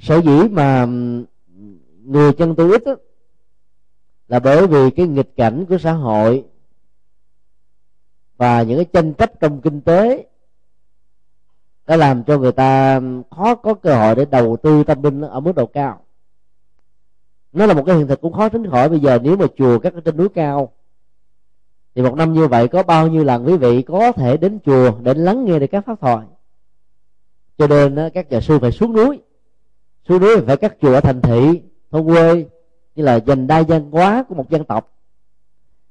sở dĩ mà người chân tu ít đó, là bởi vì cái nghịch cảnh của xã hội và những cái tranh chấp trong kinh tế đã làm cho người ta khó có cơ hội để đầu tư tâm linh ở mức độ cao. Nó là một cái hiện thực cũng khó tránh khỏi. Bây giờ nếu mà chùa các trên núi cao thì một năm như vậy có bao nhiêu lần quý vị có thể đến chùa để lắng nghe được các pháp thoại. Cho nên các nhà sư phải xuống núi xuống núi phải các chùa ở thành thị thôn quê như là dành đa văn hóa của một dân tộc.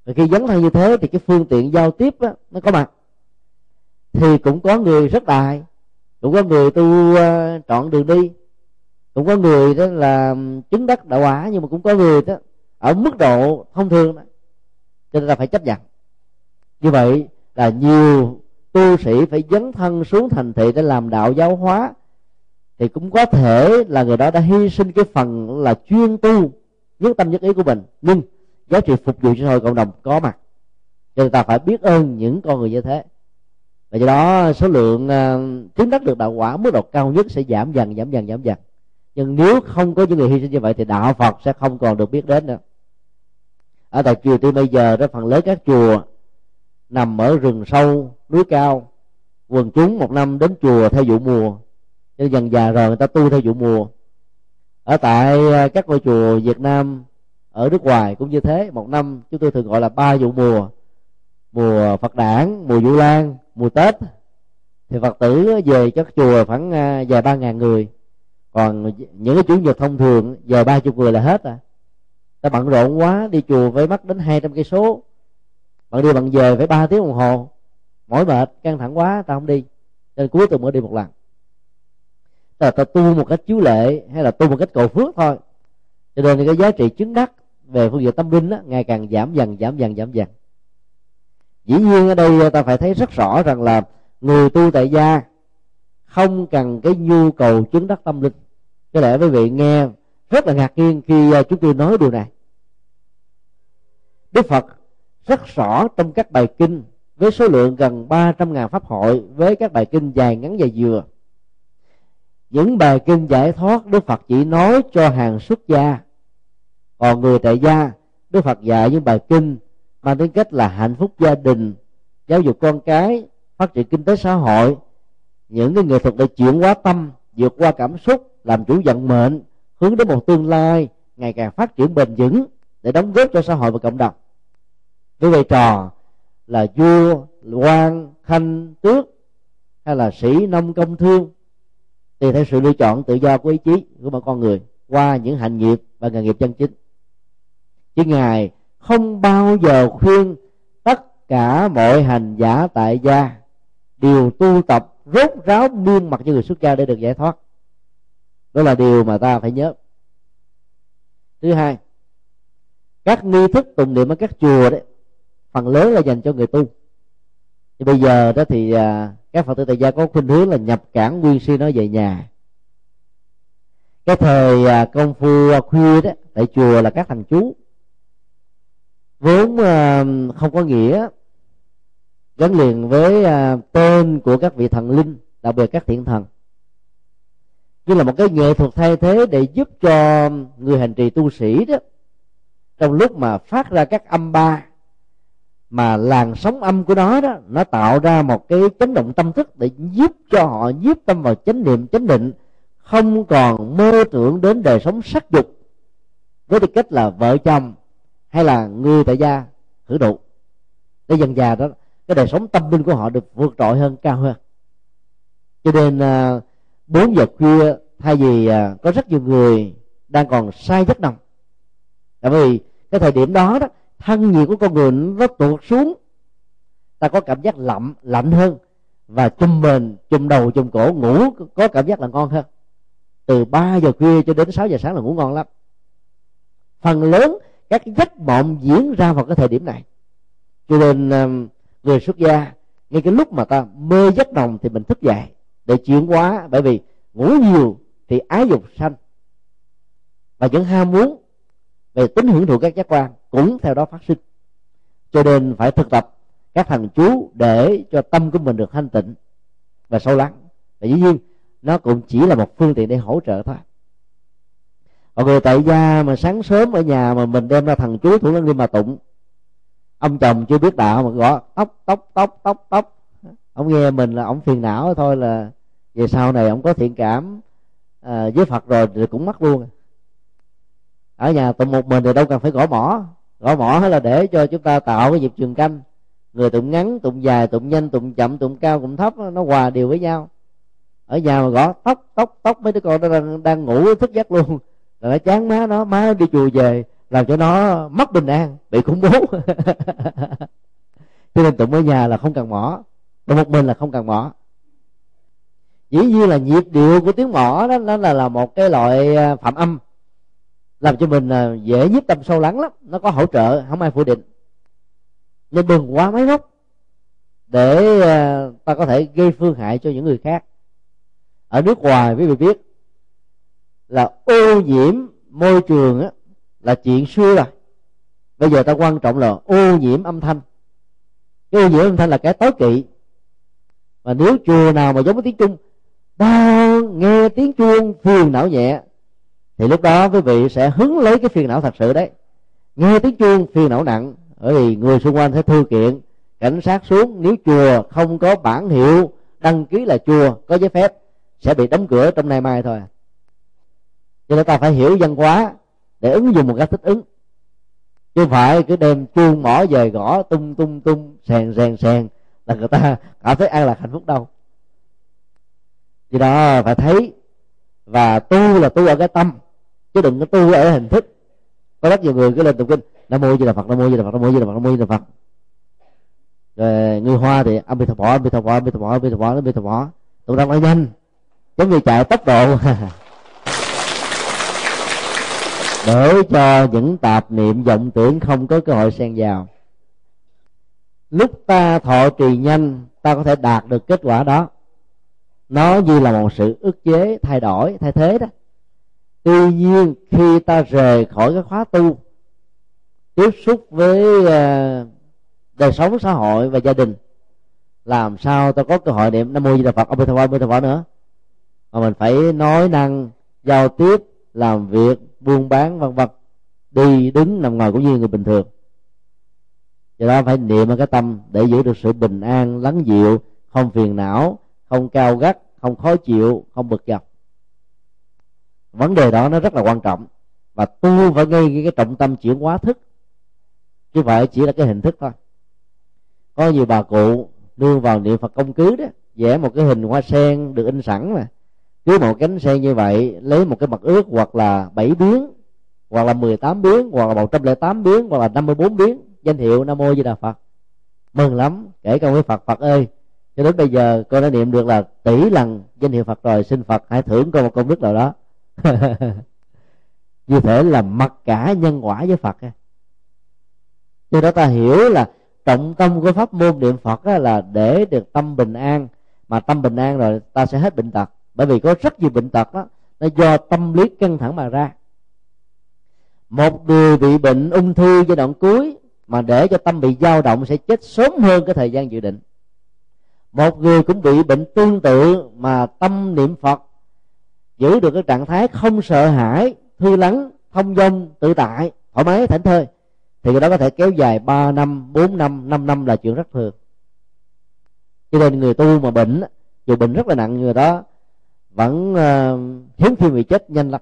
Và khi dấn thân như thế thì cái phương tiện giao tiếp đó, nó có mặt. Thì cũng có người rất đại cũng có người tu uh, trọn đường đi. Cũng có người đó là chứng đắc đạo quả nhưng mà cũng có người đó ở mức độ thông thường đó. Cho nên ta phải chấp nhận. Như vậy là nhiều tu sĩ phải dấn thân xuống thành thị để làm đạo giáo hóa thì cũng có thể là người đó đã hy sinh cái phần là chuyên tu nhất tâm nhất ý của mình. Nhưng giá trị phục vụ cho hội cộng đồng có mặt. Cho nên ta phải biết ơn những con người như thế. Và do đó số lượng uh, chứng đắc được đạo quả mức độ cao nhất sẽ giảm dần giảm dần giảm dần. Nhưng nếu không có những người hy sinh như vậy thì đạo phật sẽ không còn được biết đến nữa. Ở tại chùa tuy bây giờ đó phần lớn các chùa nằm ở rừng sâu núi cao. Quần chúng một năm đến chùa theo vụ mùa cho dần già rồi người ta tu theo vụ mùa. Ở tại ờ, các ngôi chùa Việt Nam ở nước ngoài cũng như thế, một năm chúng tôi thường gọi là ba vụ mùa. Mùa Phật đản, mùa Vũ Lan, mùa Tết. Thì Phật tử về các chùa khoảng ờ, vài ba ngàn người. Còn những cái chủ nhật thông thường, giờ ba chục người là hết à. Ta bận rộn quá, đi chùa phải mất đến hai trăm cây số. Bạn đi bạn về phải ba tiếng đồng hồ. Mỏi mệt, căng thẳng quá, ta không đi. Nên cuối tuần mới đi một lần là ta tu một cách chiếu lệ hay là tu một cách cầu phước thôi. Cho nên cái giá trị chứng đắc về phương diện tâm linh đó ngày càng giảm dần giảm dần giảm dần. Dĩ nhiên ở đây ta phải thấy rất rõ rằng là người tu tại gia không cần cái nhu cầu chứng đắc tâm linh. Có lẽ quý vị nghe rất là ngạc nhiên khi à, chúng tôi nói điều này. Đức phật rất rõ trong các bài kinh với số lượng gần 300 ngàn pháp hội với các bài kinh dài ngắn dài dừa những bài kinh giải thoát đức phật chỉ nói cho hàng xuất gia. Còn người tại gia, đức phật dạy những bài kinh mang tính cách là hạnh phúc gia đình, giáo dục con cái, phát triển kinh tế xã hội. Những cái nghệ thuật để chuyển hóa tâm, vượt qua cảm xúc, làm chủ vận mệnh, hướng đến một tương lai ngày càng phát triển bền vững để đóng góp cho xã hội và cộng đồng. Với vai trò là vua, quan, khanh, tước hay là sĩ, nông, công, thương tùy theo sự lựa chọn tự do của ý chí của mọi con người qua những hành nghiệp và nghề nghiệp chân chính. Chứ ngài không bao giờ khuyên tất cả mọi hành giả tại gia đều tu tập rốt ráo miên mặt như người xuất gia để được giải thoát. Đó là điều mà ta phải nhớ. Thứ hai các nghi thức tụng niệm ở các chùa đấy phần lớn là dành cho người tu. Thì bây giờ đó thì à, các phật tử tại gia có khuynh hướng là nhập cản nguyên si nó về nhà. Cái thời à, công phu à, khuya đó, tại chùa là các thằng chú. Vốn à, không có nghĩa gắn liền với tên của các vị thần linh, đặc biệt các thiện thần. Như là một cái nghệ thuật thay thế để giúp cho người hành trì tu sĩ đó, trong lúc mà phát ra các âm ba mà làn sóng âm của nó đó, nó tạo ra một cái chấn động tâm thức để giúp cho họ nhiếp tâm vào chánh niệm, chánh định, không còn mơ tưởng đến đời sống sắc dục. Với tư cách là vợ chồng hay là người tại gia, hưởng độ để dần già đó, cái đời sống tâm linh của họ được vượt trội hơn, cao hơn. Cho nên à, bốn giờ khuya, thay vì à, có rất nhiều người đang còn sai giấc nồng tại vì cái thời điểm đó đó thân nhiệt của con người nó tuột xuống. Ta có cảm giác lạnh lạnh hơn và chùm mền chùm đầu chùm cổ, ngủ có cảm giác là ngon hơn. Từ 3 giờ khuya cho đến 6 giờ sáng là ngủ ngon lắm. Phần lớn các giấc mộng diễn ra vào cái thời điểm này. Cho nên um, người xuất gia, ngay cái lúc mà ta mơ giấc nồng thì mình thức dậy để chuyển hóa. Bởi vì ngủ nhiều thì ái dục sanh. Và những ham muốn về tính hưởng thụ các giác quan cũng theo đó phát sinh. Cho nên phải thực tập các thần chú để cho tâm của mình được thanh tịnh và sâu lắng. Và dĩ nhiên nó cũng chỉ là một phương tiện để hỗ trợ thôi. Mọi người tại gia mà sáng sớm ở nhà mà mình đem ra thằng chú thủ lăng đi mà tụng ông chồng chưa biết đạo mà gõ tóc tóc tóc tóc tóc. Ông nghe mình là ông phiền não thôi là về sau này ông có thiện cảm à, với phật rồi thì cũng mất luôn ở nhà tụng một mình thì đâu cần phải gõ mỏ. Gõ mỏ là để cho chúng ta tạo cái nhịp trường canh. Người tụng ngắn tụng dài tụng nhanh tụng chậm tụng cao tụng thấp nó hòa đều với nhau. Ở nhà mà gõ tóc tóc tóc mấy đứa con nó đang, đang ngủ thức giấc luôn. Rồi nó chán má nó má đi chùa về làm cho nó mất bình an bị khủng bố. Cho nên tụng ở nhà là không cần mỏ. Tụng một mình là không cần mỏ. Dĩ nhiên là nhịp điệu của tiếng mỏ đó nó là là một cái loại à, phạm âm làm cho mình à, dễ nhiếp tâm sâu lắng lắm. Nó có hỗ trợ không ai phủ định. Nên đừng quá máy móc để à, ta có thể gây phương hại cho những người khác. Ở nước ngoài quý vị biết là ô nhiễm môi trường á, là chuyện xưa rồi. Bây giờ ta quan trọng là ô nhiễm âm thanh. Cái ô nhiễm âm thanh là cái tối kỵ. Mà nếu chùa nào mà giống với tiếng trung bao nghe tiếng chuông phiền não nhẹ thì lúc đó quý vị sẽ hứng lấy cái phiền não thật sự đấy. Nghe tiếng chuông phiền não nặng, bởi vì người xung quanh sẽ thư kiện, cảnh sát xuống, nếu chùa không có bản hiệu, đăng ký là chùa, có giấy phép, sẽ bị đóng cửa trong nay mai thôi. Cho nên ta phải hiểu văn hóa để ứng dụng một cách thích ứng. Chứ không phải cứ đem chuông mỏ về gõ, tung tung tung, sèn sèn sèn, là người ta cảm thấy an lạc hạnh phúc đâu. Vì đó phải thấy và tu là tu ở cái tâm chứ đừng có tu ở hình thức. Có rất nhiều người cứ lên tụng kinh, nam mô di đà phật, nam mô di đà phật, nam mô di đà phật, nam mô di đà phật. Rồi, người hoa thì âm bị thập bỏ âm bị thập bỏ âm bị thập bỏ âm bị thập bỏ âm bị thập bỏ tụng đang nói nhanh. Giống như chạy tốc độ. Để cho những tạp niệm vọng tưởng không có cơ hội xen vào. Lúc ta thọ trì nhanh, ta có thể đạt được kết quả đó. Nó như là một sự ức chế thay đổi, thay thế đó tuy nhiên, khi ta rời khỏi cái khóa tu, tiếp xúc với ờ, đời sống xã hội và gia đình, làm sao ta có cơ hội niệm nam mô di đà phật, ông bồ tát ông bồ tát nữa? Mà mình phải nói năng, giao tiếp, làm việc, buôn bán, vân vân, đi đứng nằm ngồi cũng như người bình thường. Do đó phải niệm ở cái tâm để giữ được sự bình an, lắng dịu, không phiền não, không cao gắt, không khó chịu, không bực dọc vấn đề đó nó rất là quan trọng. Và tu phải ngay cái trọng tâm chuyển hóa thức. Chứ phải chỉ là cái hình thức thôi. Có nhiều bà cụ đưa vào niệm phật công cứ đó, vẽ một cái hình hoa sen được in sẵn mà. Cứ một cánh sen như vậy, lấy một cái mặt ướt hoặc là bảy biến hoặc là 18 biến hoặc là 108 biến hoặc là 54 biến danh hiệu nam mô di đà phật. Mừng lắm, kể công với phật phật ơi, cho đến bây giờ con đã niệm được là tỷ lần danh hiệu phật rồi, xin phật hãy thưởng con một công đức nào đó. như thể là mặc cả nhân quả với phật cho đó ta hiểu là trọng tâm của pháp môn niệm phật là để được tâm bình an. Mà tâm bình an rồi ta sẽ hết bệnh tật. Bởi vì có rất nhiều bệnh tật đó nó do tâm lý căng thẳng mà ra. Một người bị bệnh ung thư giai đoạn cuối mà để cho tâm bị dao động sẽ chết sớm hơn cái thời gian dự định. Một người cũng bị bệnh tương tự mà tâm niệm phật giữ được cái trạng thái không sợ hãi thư lắng thông dong tự tại thoải mái thảnh thơi thì cái đó có thể kéo dài 3 năm 4 năm 5 năm là chuyện rất thường. Cho nên người tu mà bệnh dù bệnh rất là nặng người đó vẫn uh, hiếm khi bị chết nhanh lắm.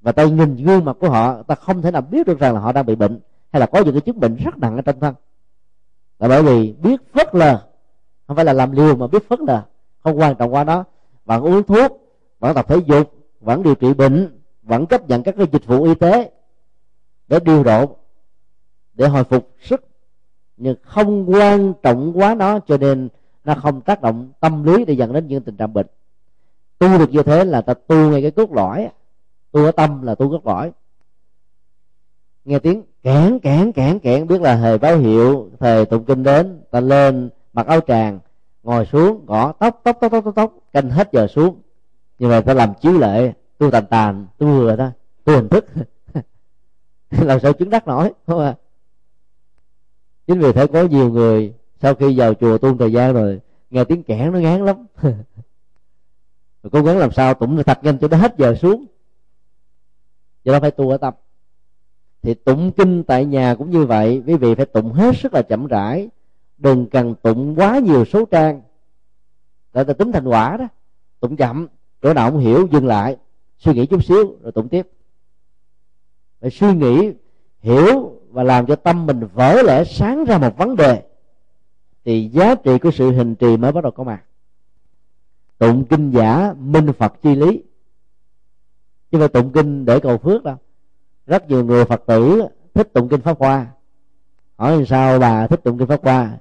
Và ta nhìn gương mặt của họ ta không thể nào biết được rằng là họ đang bị bệnh hay là có những cái chứng bệnh rất nặng ở trong thân. Là bởi vì biết phớt lờ không phải là làm liều mà biết phớt lờ không quan trọng qua đó vẫn uống thuốc vẫn tập thể dục vẫn điều trị bệnh vẫn chấp nhận các cái dịch vụ y tế để điều độ để hồi phục sức nhưng không quan trọng quá nó cho nên nó không tác động tâm lý để dẫn đến những tình trạng bệnh. Tu được như thế là ta tu ngay cái cốt lõi tu ở tâm là tu cốt lõi. Nghe tiếng kẽn kẽn kẽn kẽn biết là hề báo hiệu thề tụng kinh đến ta lên mặc áo tràng ngồi xuống gõ tóc tóc tóc tóc tóc, tóc canh hết giờ xuống nhưng mà ta làm chiếu lệ. Tu tàn tàn, tu vừa thôi. Tu hình thức. Làm sao chứng đắc nổi, không à? Chính vì thế có nhiều người sau khi vào chùa tu thời gian rồi, nghe tiếng kẽn nó ngán lắm. Rồi cố gắng làm sao tụng thật nhanh cho nó hết giờ xuống. Do đó phải tu ở tâm. Thì tụng kinh tại nhà cũng như vậy. Quý vị phải tụng hết sức là chậm rãi. Đừng cần tụng quá nhiều số trang. Để ta tính thành quả đó. Tụng chậm chỗ nào không hiểu, dừng lại, suy nghĩ chút xíu, rồi tụng tiếp. Phải suy nghĩ, hiểu và làm cho tâm mình vỡ lẽ sáng ra một vấn đề, thì giá trị của sự hình trì mới bắt đầu có mặt. Tụng kinh giả minh phật chi lý. Chứ phải tụng kinh để cầu phước đâu. Rất nhiều người phật tử thích tụng kinh pháp hoa. Hỏi làm sao bà thích tụng kinh pháp hoa?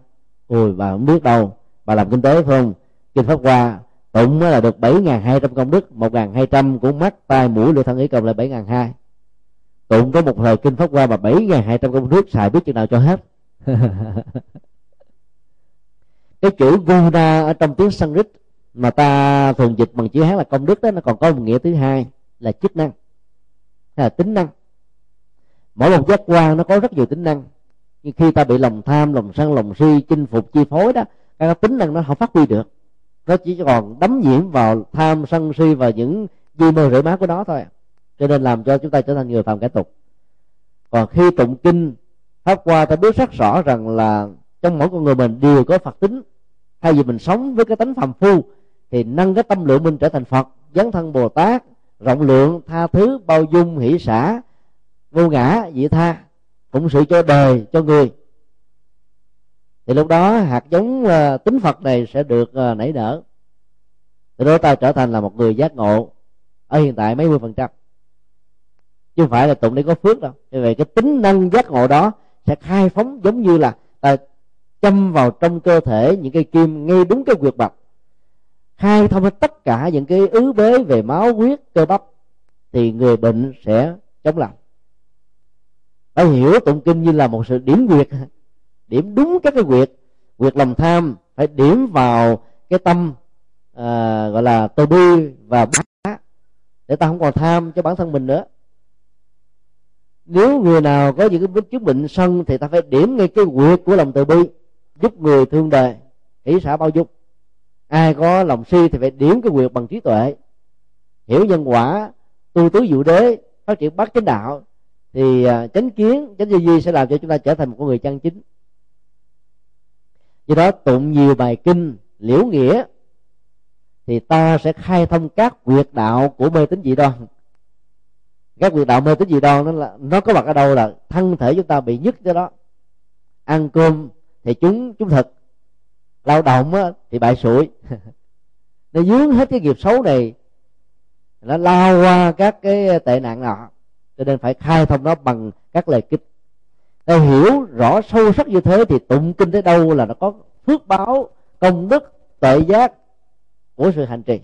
Ôi, bà không biết đâu. Bà làm kinh tế phải không? Kinh pháp hoa tụng là được bảy ngàn hai trăm công đức, một ngàn hai trăm của mắt tai mũi lưỡi thân ý cộng là bảy ngàn hai tụng có một thời kinh pháp qua mà bảy ngàn hai trăm công đức xài biết chừng nào cho hết. Cái chữ guna ở trong tiếng sanskrit mà ta thường dịch bằng chữ hán là công đức đó, nó còn có một nghĩa thứ hai là chức năng, hay là tính năng. Mỗi một giác quan nó có rất nhiều tính năng, nhưng khi ta bị lòng tham, lòng sân, lòng si, chinh phục, chi phối đó, các tính năng nó không phát huy được nó chỉ còn đắm nhiễm vào tham, sân si và những di mơ rễ má của nó thôi. Cho nên làm cho chúng ta trở thành người phạm cái tục. Còn khi tụng kinh, pháp qua ta biết rất rõ rằng là trong mỗi con người mình đều có phật tính. Thay vì mình sống với cái tánh phàm phu, thì nâng cái tâm lượng mình trở thành phật, dấn thân bồ tát, rộng lượng, tha thứ, bao dung, hỷ xã vô ngã dị tha, phụng sự cho đời, cho người thì lúc đó hạt giống ờ, tính phật này sẽ được ờ, nảy nở. Từ đó ta trở thành là một người giác ngộ ở hiện tại mấy mươi phần trăm. Chứ không phải là tụng để có phước đâu. Như vậy cái tính năng giác ngộ đó sẽ khai phóng giống như là ta châm vào trong cơ thể những cây kim ngay đúng cái quyệt bạch. Khai thông hết tất cả những cái ứ bế về máu huyết, cơ bắp, thì người bệnh sẽ chống lại. Phải hiểu tụng kinh như là một sự điểm quyệt điểm đúng các cái quyệt quyệt lòng tham phải điểm vào cái tâm à, gọi là từ bi và bá để ta không còn tham cho bản thân mình nữa. Nếu người nào có những cái chứng bệnh sân thì ta phải điểm ngay cái quyệt của lòng từ bi giúp người thương đời hỷ xã bao dung. Ai có lòng si thì phải điểm cái quyệt bằng trí tuệ. Hiểu nhân quả tu tứ diệu đế phát triển bát chánh đạo thì à, chánh kiến chánh tư duy sẽ làm cho chúng ta trở thành một con người chân chính do đó tụng nhiều bài kinh liễu nghĩa thì ta sẽ khai thông các quyệt đạo của mê tín dị đoan. Các quyệt đạo mê tín dị đoan nó là nó có mặt ở đâu là thân thể chúng ta bị nhức cho đó. Ăn cơm thì chúng chúng thực. Lao động á, thì bại sụi. Nó dướng hết cái nghiệp xấu này nó lao qua các cái tệ nạn nọ. Cho nên phải khai thông nó bằng các lời kinh để hiểu rõ sâu sắc như thế thì tụng kinh tới đâu là nó có phước báo, công đức, tuệ giác của sự hành trì.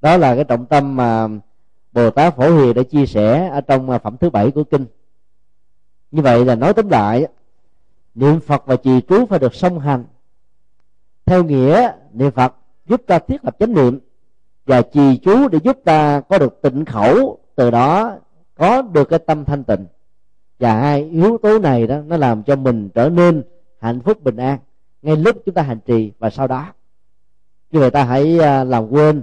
Đó là cái trọng tâm mà bồ tát phổ hiền đã chia sẻ ở trong à, phẩm thứ bảy của kinh. Như vậy là nói tóm lại, niệm phật và trì chú phải được song hành. Theo nghĩa, niệm phật giúp ta thiết lập chánh niệm và trì chú để giúp ta có được tịnh khẩu, từ đó có được cái tâm thanh tịnh và hai, yếu tố này đó, nó làm cho mình trở nên hạnh phúc, bình an ngay lúc chúng ta hành trì và sau đó. Như vậy ta hãy à, làm quên,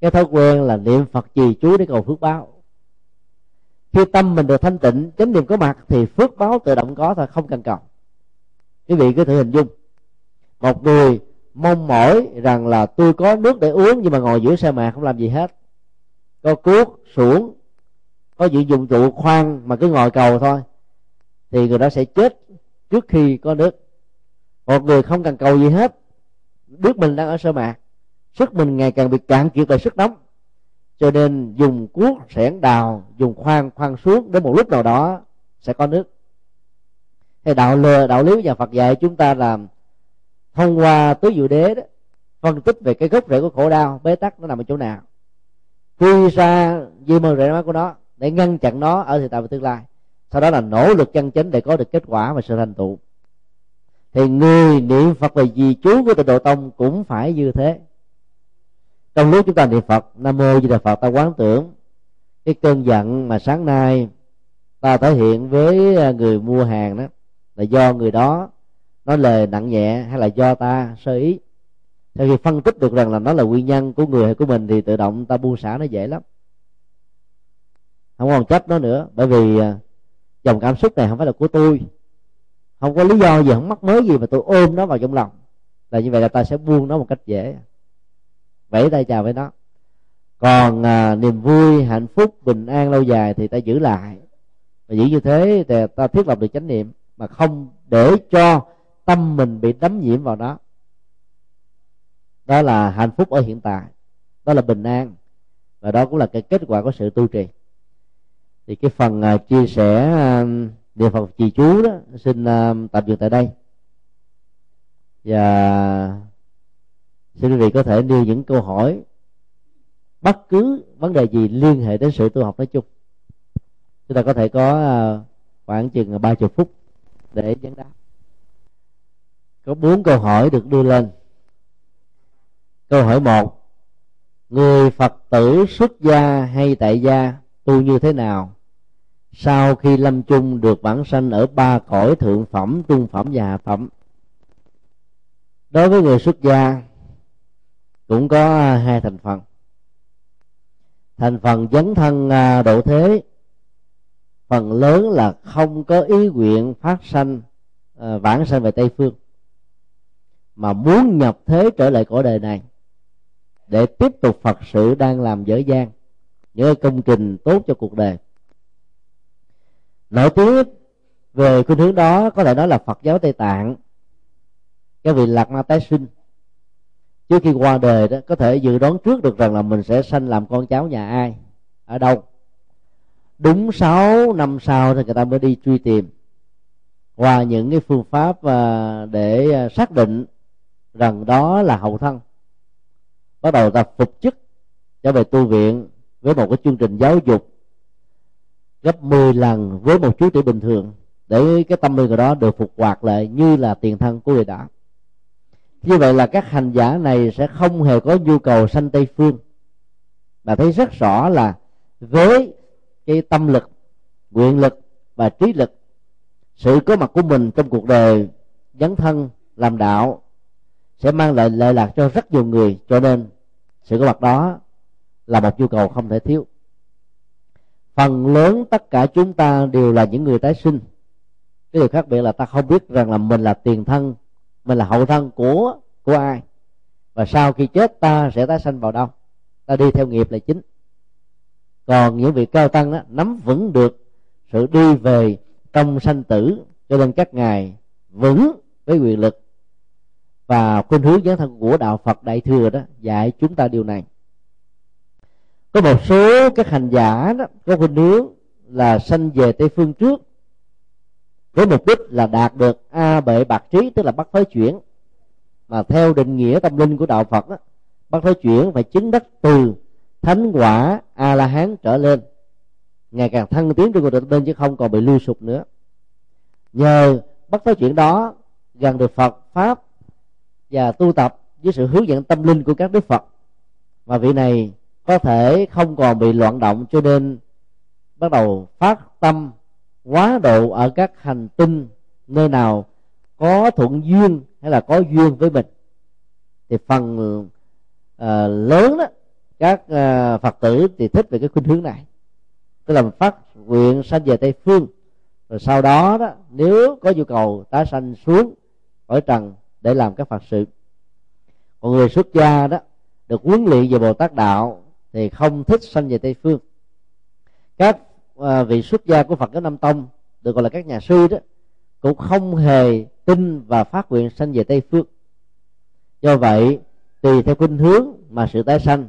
cái thói quen là niệm phật trì chú để cầu phước báo. Khi tâm mình được thanh tịnh, chánh niệm có mặt thì phước báo tự động có thôi, không cần cầu. Quý vị cứ thử hình dung. Một người mong mỏi rằng là tôi có nước để uống nhưng mà ngồi giữa xe mạc không làm gì hết. Có cuốc xuống có những dụng cụ khoan mà cứ ngồi cầu thôi thì người đó sẽ chết trước khi có nước. Một người không cần cầu gì hết, biết mình đang ở sơ mạc, sức mình ngày càng bị cạn kiệt bởi sức nóng. Cho nên dùng cuốc sẻn đào, dùng khoan khoan xuống đến một lúc nào đó sẽ có nước. Thì đạo lừa đạo lý của nhà Phật dạy chúng ta làm thông qua tứ diệu đế đó, phân tích về cái gốc rễ của khổ đau, bế tắc nó nằm ở chỗ nào. Quy ra di mơ rễ của nó để ngăn chặn nó ở hiện tại và tương lai sau đó là nỗ lực chân chính để có được kết quả và sự thành tựu. Thì người niệm phật về di chú của tịnh độ tông cũng phải như thế. Trong lúc chúng ta niệm phật, nam mô di đà phật, ta quán tưởng cái cơn giận mà sáng nay ta thể hiện với à, người mua hàng đó, là do người đó nói lời nặng nhẹ hay là do ta sơ ý. Sau khi phân tích được rằng là nó là nguyên nhân của người hay của mình thì tự động ta buông xả nó dễ lắm. Không còn chấp nó nữa, bởi vì à, dòng cảm xúc này không phải là của tôi. Không có lý do gì không mắc mới gì mà tôi ôm nó vào trong lòng. Là như vậy là ta sẽ buông nó một cách dễ. Vẫy tay chào với nó. Còn à, niềm vui hạnh phúc bình an lâu dài thì ta giữ lại. Và giữ như thế thì ta thiết lập được chánh niệm mà không để cho tâm mình bị đắm nhiễm vào đó đó là hạnh phúc ở hiện tại. Đó là bình an. Và đó cũng là cái kết quả của sự tu trì thì cái phần uh, chia sẻ uh, niệm phật trì chú đó xin uh, tạm dừng tại đây. Và xin quý vị có thể nêu những câu hỏi bất cứ vấn đề gì liên hệ đến sự tu học nói chung. Chúng ta có thể có à, khoảng chừng ba chục phút để vấn đáp. Có bốn câu hỏi được đưa lên. Câu hỏi một người phật tử xuất gia hay tại gia tu như thế nào? Sau khi lâm chung được bản sanh ở ba cõi thượng phẩm, trung phẩm và hạ phẩm, đối với người xuất gia cũng có à, hai thành phần. Thành phần dấn thân à, độ thế, phần lớn là không có ý nguyện phát sanh à, vãng sanh về tây phương, mà muốn nhập thế trở lại cõi đời này để tiếp tục phật sự đang làm dở dang những công trình tốt cho cuộc đời nổi tiếng về khuynh hướng đó có thể nói là phật giáo tây tạng, cái vị lạc ma tái sinh. Trước khi qua đời đó, có thể dự đoán trước được rằng là mình sẽ sanh làm con cháu nhà ai, ở đâu. Đúng 6 năm sau thì người ta mới đi truy tìm, qua những cái phương pháp à, để à, xác định rằng đó là hậu thân. Bắt đầu ta phục chức trở về tu viện với một cái chương trình giáo dục gấp 10 lần với một chú tiểu bình thường, để cái tâm linh của đó được phục hoạt lại như là tiền thân của người đã như vậy là các hành giả này sẽ không hề có nhu cầu sanh tây phương. Mà thấy rất rõ là với cái tâm lực, nguyện lực và trí lực, sự có mặt của mình trong cuộc đời dấn thân, làm đạo sẽ mang lại lợi lạc cho rất nhiều người, cho nên sự có mặt đó là một nhu cầu không thể thiếu phần lớn tất cả chúng ta đều là những người tái sinh. Cái điều khác biệt là ta không biết rằng là mình là tiền thân, mình là hậu thân của của ai. Và sau khi chết ta sẽ tái sanh vào đâu? Ta đi theo nghiệp là chính. Còn những vị cao tăng đó, nắm vững được sự đi về trong sanh tử, cho nên các ngài vững với quyền lực. Và khuynh hướng giáo thân của đạo Phật đại thừa đó, dạy chúng ta điều này có một số các hành giả đó có khuynh hướng là sanh về tây phương trước với mục đích là đạt được a bệ bạc trí tức là bắt thối chuyển. Mà theo định nghĩa tâm linh của đạo phật đó, bắt thối chuyển phải chứng đắc từ thánh quả a la hán trở lên. Ngày càng thăng tiến trên con đường linh chứ không còn bị lưu sụp nữa. Nhờ bắt thối chuyển đó gần được phật pháp và tu tập với sự hướng dẫn tâm linh của các đức phật. Và vị này có thể không còn bị loạn động cho nên bắt đầu phát tâm quá độ ở các hành tinh nơi nào có thuận duyên hay là có duyên với mình. Thì phần uh, lớn đó các uh, phật tử thì thích về cái khuynh hướng này. Tức là phát nguyện sanh về tây phương. Rồi sau đó đó nếu có nhu cầu tái sanh xuống cõi trần để làm các phật sự. Còn người xuất gia đó được huấn luyện về bồ tát đạo thì không thích sanh về tây phương. Các à, vị xuất gia của phật giáo nam tông được gọi là các nhà sư đó cũng không hề tin và phát nguyện sanh về tây phương. Do vậy tùy theo khuynh hướng mà sự tái sanh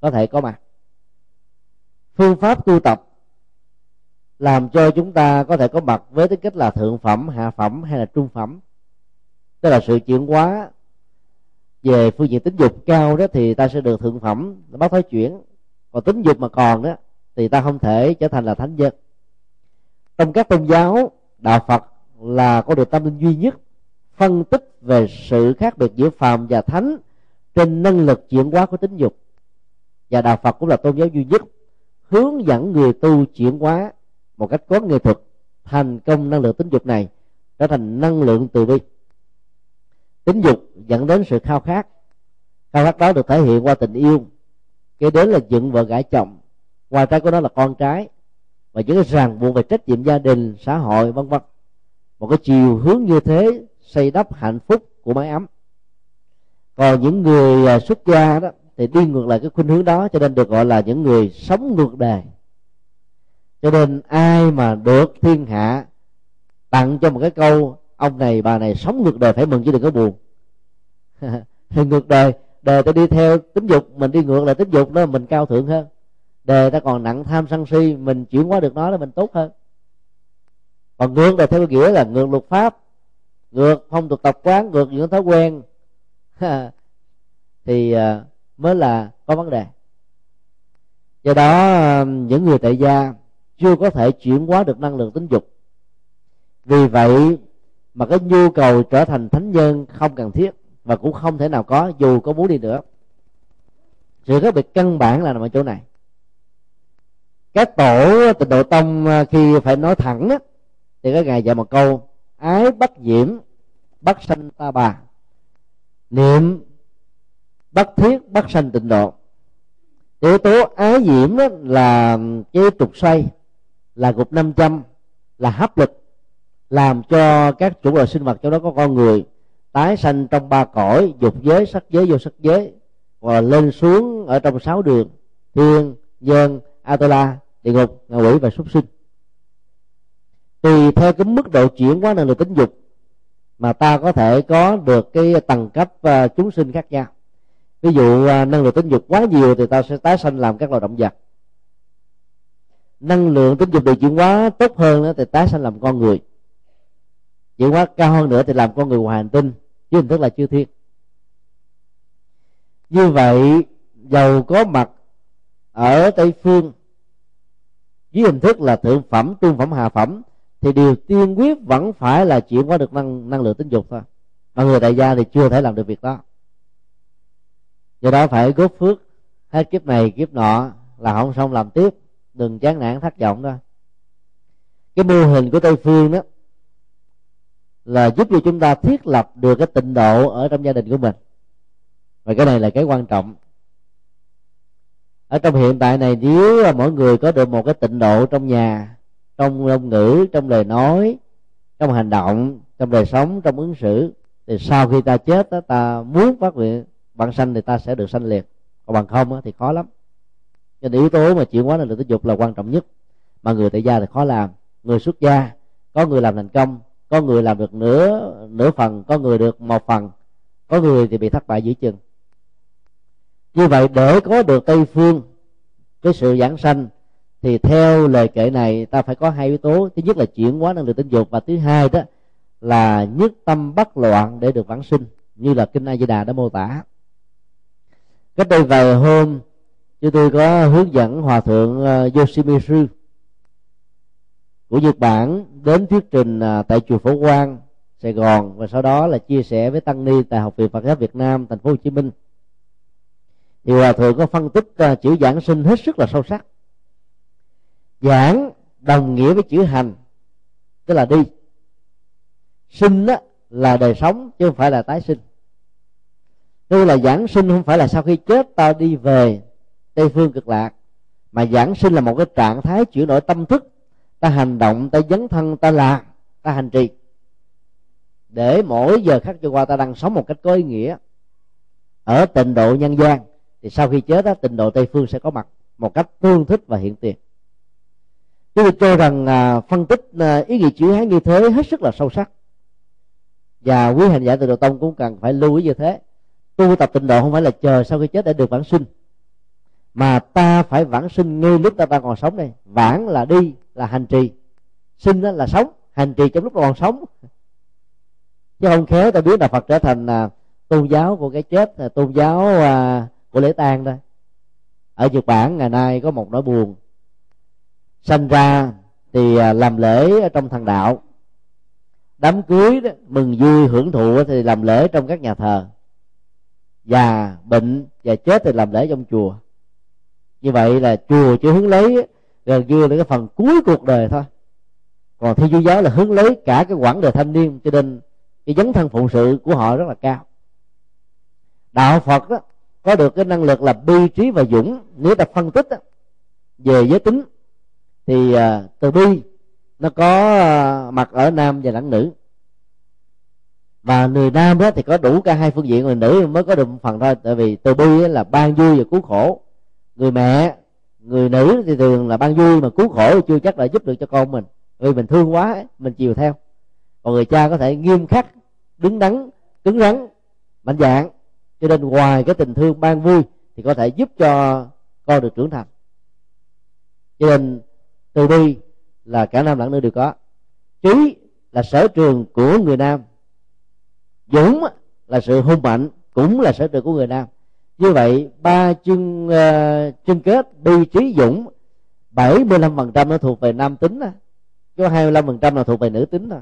có thể có mặt. Phương pháp tu tập làm cho chúng ta có thể có mặt với tính cách là thượng phẩm hạ phẩm hay là trung phẩm. Tức là sự chuyển hóa về phương diện tính dục cao đó thì ta sẽ được thượng phẩm, bác thói chuyển. Còn tính dục mà còn đó thì ta không thể trở thành là thánh nhân. Trong các tôn giáo, đạo phật là có được tâm linh duy nhất, phân tích về sự khác biệt giữa phàm và thánh trên năng lực chuyển hóa của tính dục. Và đạo phật cũng là tôn giáo duy nhất, hướng dẫn người tu chuyển hóa một cách có nghệ thuật, thành công năng lượng tính dục này, trở thành năng lượng từ bi tính dục dẫn đến sự khao khát. Khao khát đó được thể hiện qua tình yêu. Kế đến là dựng vợ gả chồng. Ngoài ra của đó là con cái. Và những cái ràng buộc về trách nhiệm gia đình, xã hội, vân vân. Một cái chiều hướng như thế xây đắp hạnh phúc của mái ấm. Còn những người à, xuất gia đó thì đi ngược lại cái khuynh hướng đó, cho nên được gọi là những người sống ngược đời. Cho nên ai mà được thiên hạ tặng cho một cái câu ông này, bà này sống ngược đời phải mừng chứ đừng có buồn. Ngược đời đời ta đi theo tính dục, mình đi ngược lại tính dục đó, mình cao thượng hơn. Đời ta còn nặng tham sân si, mình chuyển hóa được nó là mình tốt hơn. Còn ngược đời theo nghĩa là ngược luật pháp, ngược phong tục tập quán, ngược những thói quen. Thì à, mới là có vấn đề. Do đó, những người tại gia chưa có thể chuyển hóa được năng lượng tính dục. Vì vậy mà cái nhu cầu trở thành thánh nhân không cần thiết và cũng không thể nào có dù có muốn đi nữa. Sự khác biệt căn bản là nằm ở chỗ này. Các tổ tịnh độ tông à, khi phải nói thẳng á, thì các ngài dạy một câu ái bất diễm bất sanh ta bà. Niệm bất thiết bất sanh tịnh độ. Yếu tố ái diễm đó là cái trục xoay là gục năm trăm là hấp lực làm cho các chủ loại sinh vật trong đó có con người tái sanh trong ba cõi dục giới sắc giới vô sắc giới và lên xuống ở trong sáu đường thiên nhân atola địa ngục ngạ quỷ và súc sinh. Tùy theo cái mức độ chuyển hóa năng lực tính dục mà ta có thể có được cái tầng cấp uh, chúng sinh khác nhau. Ví dụ uh, năng lượng tính dục quá nhiều thì ta sẽ tái sanh làm các loài động vật. Năng lượng tính dục được chuyển hóa tốt hơn thì tái sanh làm con người chuyển hóa cao hơn nữa thì làm con người ngoài hành tinh, chứ hình thức là chư thiên như vậy dầu có mặt ở tây phương dưới hình thức là thượng phẩm, trung phẩm, hạ phẩm, thì điều tiên quyết vẫn phải là chuyển hóa được năng năng lượng tính dục thôi. Mà người tại gia thì chưa thể làm được việc đó. Do đó phải góp phước, hết kiếp này, kiếp nọ, là không xong làm tiếp, đừng chán nản thất vọng đó. Cái mô hình của tây phương đó là giúp cho chúng ta thiết lập được cái tịnh độ ở trong gia đình của mình. Và cái này là cái quan trọng. Ở trong hiện tại này nếu mỗi người có được một cái tịnh độ trong nhà trong ngôn ngữ trong lời nói trong hành động trong đời sống trong ứng xử thì sau khi ta chết đó, ta muốn phát nguyện bằng sanh thì ta sẽ được sanh liệt. còn bằng không đó, thì khó lắm. Cho nên yếu tố mà chuyển hóa năng lượng tích dục là quan trọng nhất mà người tại gia thì khó làm. Người xuất gia có người làm thành công có người làm được nửa nửa phần, có người được một phần. Có người thì bị thất bại giữa chừng. Như vậy, để có được tây phương, cái sự giảng sanh, thì theo lời kệ này, ta phải có hai yếu tố. Thứ nhất là chuyển hóa năng lượng tính dục và thứ hai đó là nhất tâm bất loạn để được vãng sinh, như là kinh A Di Đà đã mô tả. Cách đây vài hôm, chúng tôi có hướng dẫn hòa thượng ờ, Yoshimi Yoshimitsu của Nhật Bản đến thuyết trình à, tại chùa Phổ Quang, Sài Gòn và sau đó là chia sẻ với tăng ni tại học viện Phật giáo Việt Nam, thành phố Hồ Chí Minh. Thì hòa thượng có phân tích à, chữ giảng sinh hết sức là sâu sắc. Giảng đồng nghĩa với chữ hành, tức là đi. Sinh đó là đời sống chứ không phải là tái sinh. Tức là giảng sinh không phải là sau khi chết ta đi về tây phương cực lạc, mà giảng sinh là một cái trạng thái chuyển đổi tâm thức ta hành động ta dấn thân ta làm ta hành trì. Để mỗi giờ khắc trôi qua ta đang sống một cách có ý nghĩa. Ở tịnh độ nhân gian thì sau khi chết đó tịnh độ tây phương sẽ có mặt một cách tương thích và hiện tiền. Tôi cho rằng à, phân tích à, ý nghĩa chữ hán như thế hết sức là sâu sắc. Và quý hành giả từ độ tông cũng cần phải lưu ý như thế. Tu tập tịnh độ không phải là chờ sau khi chết để được vãng sinh mà ta phải vãng sinh ngay lúc ta đang còn sống đây. Vãng là đi là hành trì. Sinh là sống hành trì trong lúc còn sống. Chứ không khéo ta biết là phật trở thành à, tôn giáo của cái chết là tôn giáo à, của lễ tang thôi ở nhật bản ngày nay có một nỗi buồn. Sanh ra thì à, làm lễ ở trong thần đạo. Đám cưới đó, mừng vui hưởng thụ thì làm lễ trong các nhà thờ. Già bệnh và chết thì làm lễ trong chùa. Như vậy là chùa chỉ hướng lấy gần như là cái phần cuối cuộc đời thôi. Còn thi chúa giáo là hướng lấy cả cái quãng đời thanh niên cho nên cái dấn thân phụng sự của họ rất là cao. Đạo phật đó có được cái năng lực là bi trí và dũng. Nếu ta phân tích đó, về giới tính thì uh, từ bi nó có uh, mặt ở nam và lẫn nữ. Và người nam đó thì có đủ cả hai phương diện người nữ mới có được một phần thôi. Tại vì từ bi là ban vui và cứu khổ. Người mẹ người nữ thì thường là ban vui mà cứu khổ chưa chắc là giúp được cho con mình. Vì mình thương quá, mình chiều theo. Còn người cha có thể nghiêm khắc, đứng đắn, cứng rắn, mạnh dạng cho nên ngoài cái tình thương ban vui thì có thể giúp cho con được trưởng thành. Cho nên từ bi là cả nam lẫn nữ đều có. Trí là sở trường của người nam. Dũng là sự hung mạnh, cũng là sở trường của người nam như vậy ba chân uh, ờ, chân kết bi trí dũng 75% nó thuộc về nam tính đó. có 25% là thuộc về nữ tính thôi.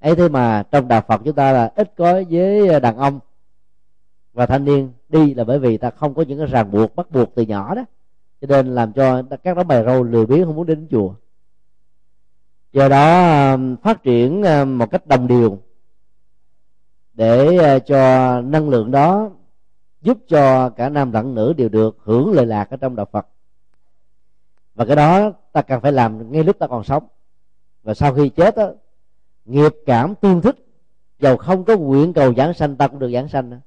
Ấy thế mà trong đạo phật chúng ta là ít có với đàn ông và thanh niên. Đi là bởi vì ta không có những cái ràng buộc bắt buộc từ nhỏ đó. Cho nên làm cho các đám bài râu lười biếng không muốn đến chùa. Do đó phát triển một cách đồng điều để ờ, cho năng lượng đó giúp cho cả nam lẫn nữ đều được hưởng lợi lạc ở trong đạo Phật. Và cái đó ta cần phải làm ngay lúc ta còn sống. Và sau khi chết đó, nghiệp cảm tương thích dầu không có nguyện cầu giảng sanh ta cũng được giảng sanh nữa.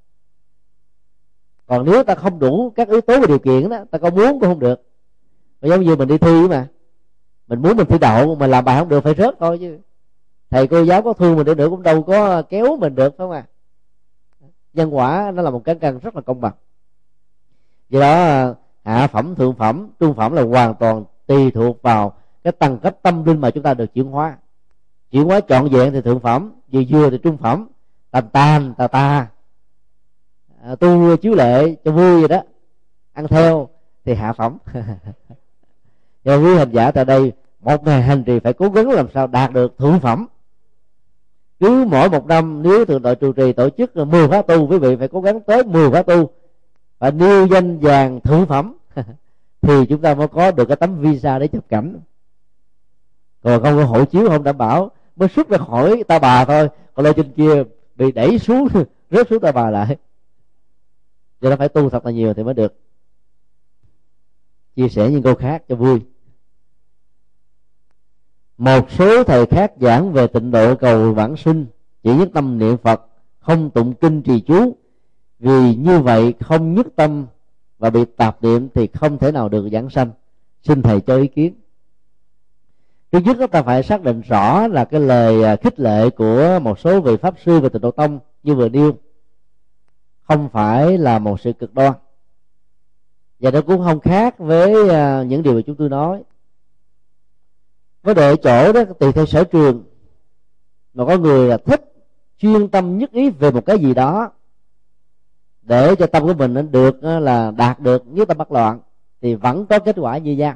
còn nếu ta không đủ các yếu tố và điều kiện đó ta có muốn cũng không được. Mà giống như mình đi thi mà mình muốn mình thi đậu mà làm bài không được phải rớt thôi chứ. Thầy cô giáo có thương mình để nữa cũng đâu có kéo mình được phải không à nhân quả nó là một cái căn rất là công bằng. Do đó hạ phẩm thượng phẩm trung phẩm là hoàn toàn tùy thuộc vào cái tầng cấp tâm linh mà chúng ta được chuyển hóa. Chuyển hóa trọn vẹn thì thượng phẩm vừa vừa thì trung phẩm. Tàn tàn tà ta. À, tu chiếu lệ cho vui vậy đó. Ăn theo thì hạ phẩm. Do quý hành giả tại đây một ngày hành trì phải cố gắng làm sao đạt được thượng phẩm cứ mỗi một năm, nếu thượng đội trụ trì tổ chức 10 khóa tu, quý vị phải cố gắng tới 10 khóa tu. Và nêu danh vàng thử phẩm, thì chúng ta mới có được cái tấm visa để chụp cảnh. Còn không có hộ chiếu, không đảm bảo, mới xuất ra khỏi ta bà thôi. Còn lên trên kia bị đẩy xuống, rớt xuống ta bà lại. Cho nó phải tu thật là nhiều thì mới được. Chia sẻ những câu khác cho vui một số thầy khác giảng về tịnh độ cầu vãng sinh, chỉ nhất tâm niệm phật, không tụng kinh trì chú. Vì như vậy không nhất tâm và bị tạp niệm thì không thể nào được giảng sanh. Xin thầy cho ý kiến. Thứ nhất chúng ta phải xác định rõ là cái lời à, khích lệ của một số vị pháp sư về tịnh độ tông như vừa nêu, không phải là một sự cực đoan. Và nó cũng không khác với à, những điều mà chúng tôi nói vấn đề ở chỗ đó tùy theo sở trường. Mà có người là thích chuyên tâm nhất ý về một cái gì đó để cho tâm của mình nó được là đạt được nhất tâm bất loạn thì vẫn có kết quả như nhau.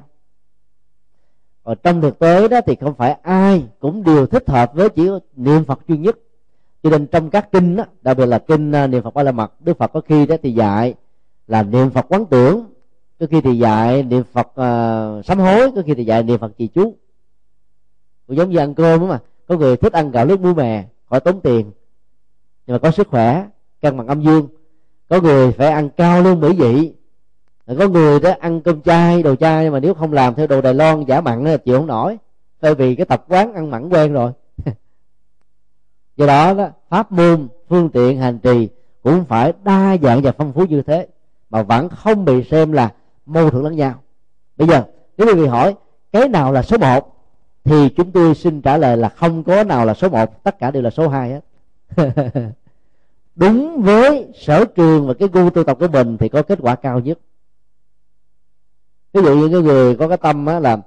Còn trong thực tế đó thì không phải ai cũng đều thích hợp với chỉ niệm phật duy nhất. Cho nên trong các kinh đó, đặc biệt là kinh à, niệm phật ba la mật đức phật có khi đó thì dạy là niệm phật quán tưởng có khi thì dạy niệm phật uh, sám hối có khi thì dạy niệm phật trì chú giống như ăn cơm đó mà. Có người thích ăn gạo lứt muối mè khỏi tốn tiền nhưng mà có sức khỏe cân bằng âm dương. Có người phải ăn cao lương mỹ vị. Có người đó ăn cơm chay đồ chay nhưng mà nếu không làm theo đồ đài loan giả mặn là chịu không nổi. Tại vì cái tập quán ăn mặn quen rồi. Do đó, đó pháp môn phương tiện hành trì cũng phải đa dạng và phong phú như thế mà vẫn không bị xem là mâu thuẫn lẫn nhau. Bây giờ nếu quý vị hỏi cái nào là số một? Thì chúng tôi xin trả lời là không có nào là số một, tất cả đều là số hai hết. Đúng với sở trường và cái gu tu tập của mình thì có kết quả cao nhất. Ví dụ như cái người có cái tâm á là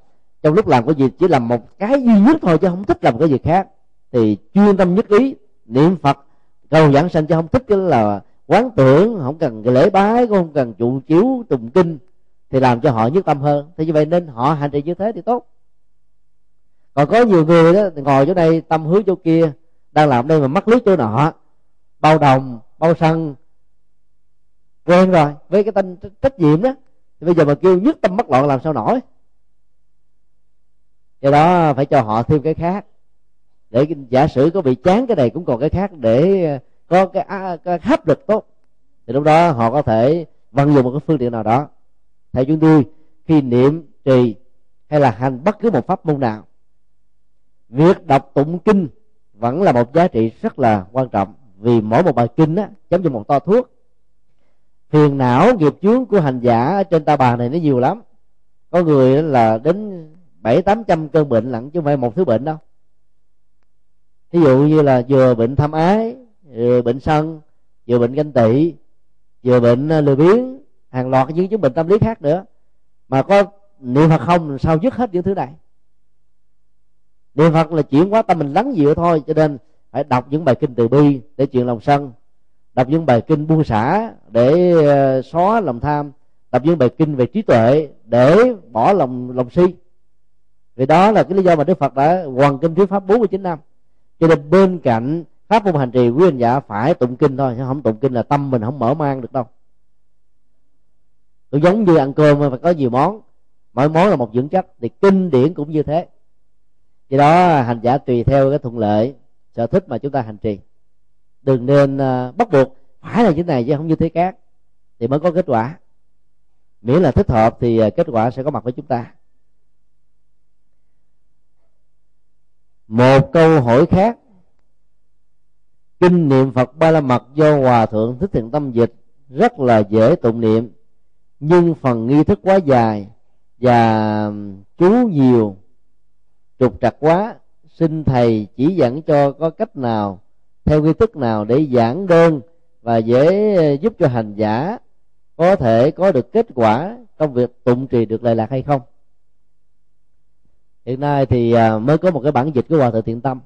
trong lúc làm cái gì chỉ làm một cái duy nhất thôi chứ không thích làm cái gì khác, thì chuyên tâm nhất ý, niệm phật, cầu giảng sanh chứ không thích cái là quán tưởng, không cần lễ bái, cũng không cần trụ chiếu tùng kinh, thì làm cho họ nhất tâm hơn. Thì như vậy nên họ hành trì như thế thì tốt còn có nhiều người đó ngồi chỗ đây tâm hướng chỗ kia đang làm đây mà mắc lướt chỗ nọ. Bao đồng bao sân. Quen rồi với cái tên trách nhiệm đó. Thì bây giờ mà kêu nhất tâm mất loạn làm sao nổi? Do đó phải cho họ thêm cái khác. Để giả sử có bị chán cái này cũng còn cái khác để ờ, có cái, cái hấp lực tốt. Thì lúc đó họ có thể vận dụng một cái phương tiện nào đó. Theo chúng tôi khi niệm trì hay là hành bất cứ một pháp môn nào việc đọc tụng kinh vẫn là một giá trị rất là quan trọng, vì mỗi một bài kinh á, giống như một to thuốc. Phiền não, nghiệp chướng của hành giả ở trên ta bà này nó nhiều lắm. Có người là đến bảy tám trăm cơn bệnh lận chứ không phải một thứ bệnh đâu. Ví dụ như là vừa bệnh tham ái, vừa bệnh sân, vừa bệnh ganh tị, vừa bệnh à, lười biếng, hàng loạt những chứng bệnh tâm lý khác nữa. Mà có niệm phật không sao dứt hết những thứ này? Niệm phật là chuyển hóa tâm mình lắng dịu thôi, cho nên phải đọc những bài kinh từ bi để chuyện lòng sân, đọc những bài kinh buông xả để ờ, xóa lòng tham, đọc những bài kinh về trí tuệ để bỏ lòng lòng si. Vì đó là cái lý do mà đức phật đã hoàn kinh thuyết pháp 49 năm. Cho nên bên cạnh pháp môn hành trì, quý anh giả phải tụng kinh thôi, chứ không tụng kinh là tâm mình không mở mang được đâu. Cũng giống như ăn cơm mà phải có nhiều món. Mỗi món là một dưỡng chất, thì kinh điển cũng như thế do đó, hành giả tùy theo cái thuận lợi, sở thích mà chúng ta hành trì. Đừng nên à, bắt buộc phải là như thế này chứ không như thế khác, thì mới có kết quả. Miễn là thích hợp thì à, kết quả sẽ có mặt với chúng ta. Một câu hỏi khác. Kinh niệm phật ba la mật do hòa thượng thích thiện tâm dịch rất là dễ tụng niệm, nhưng phần nghi thức quá dài và chú nhiều trục trặc quá, xin thầy chỉ dẫn cho có cách nào, theo nghi thức nào để giảng đơn và dễ ờ, giúp cho hành giả có thể có được kết quả trong việc tụng trì được lời lạc hay không? Hiện nay thì ờ, mới có một cái bản dịch của hòa thượng thiện tâm.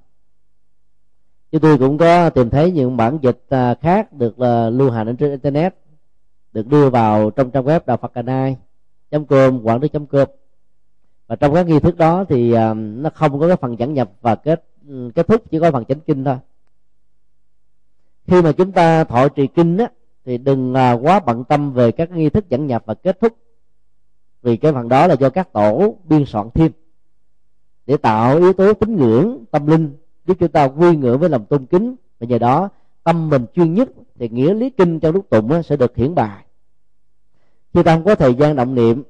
Chứ tôi cũng có tìm thấy những bản dịch ờ, khác được lưu hành trên internet, được đưa vào trong trang web đạo phật canai com, quảng đức com và trong các nghi thức đó thì à, nó không có cái phần dẫn nhập và kết ừ, kết thúc, chỉ có phần chánh kinh thôi. Khi mà chúng ta thọ trì kinh á, thì đừng à, quá bận tâm về các nghi thức dẫn nhập và kết thúc. Vì cái phần đó là do các tổ biên soạn thêm để tạo yếu tố tín ngưỡng, tâm linh, giúp chúng ta quy ngưỡng với lòng tôn kính. Và nhờ đó, tâm mình chuyên nhất thì nghĩa lý kinh trong lúc tụng sẽ được hiển bài. Khi ta không có thời gian động niệm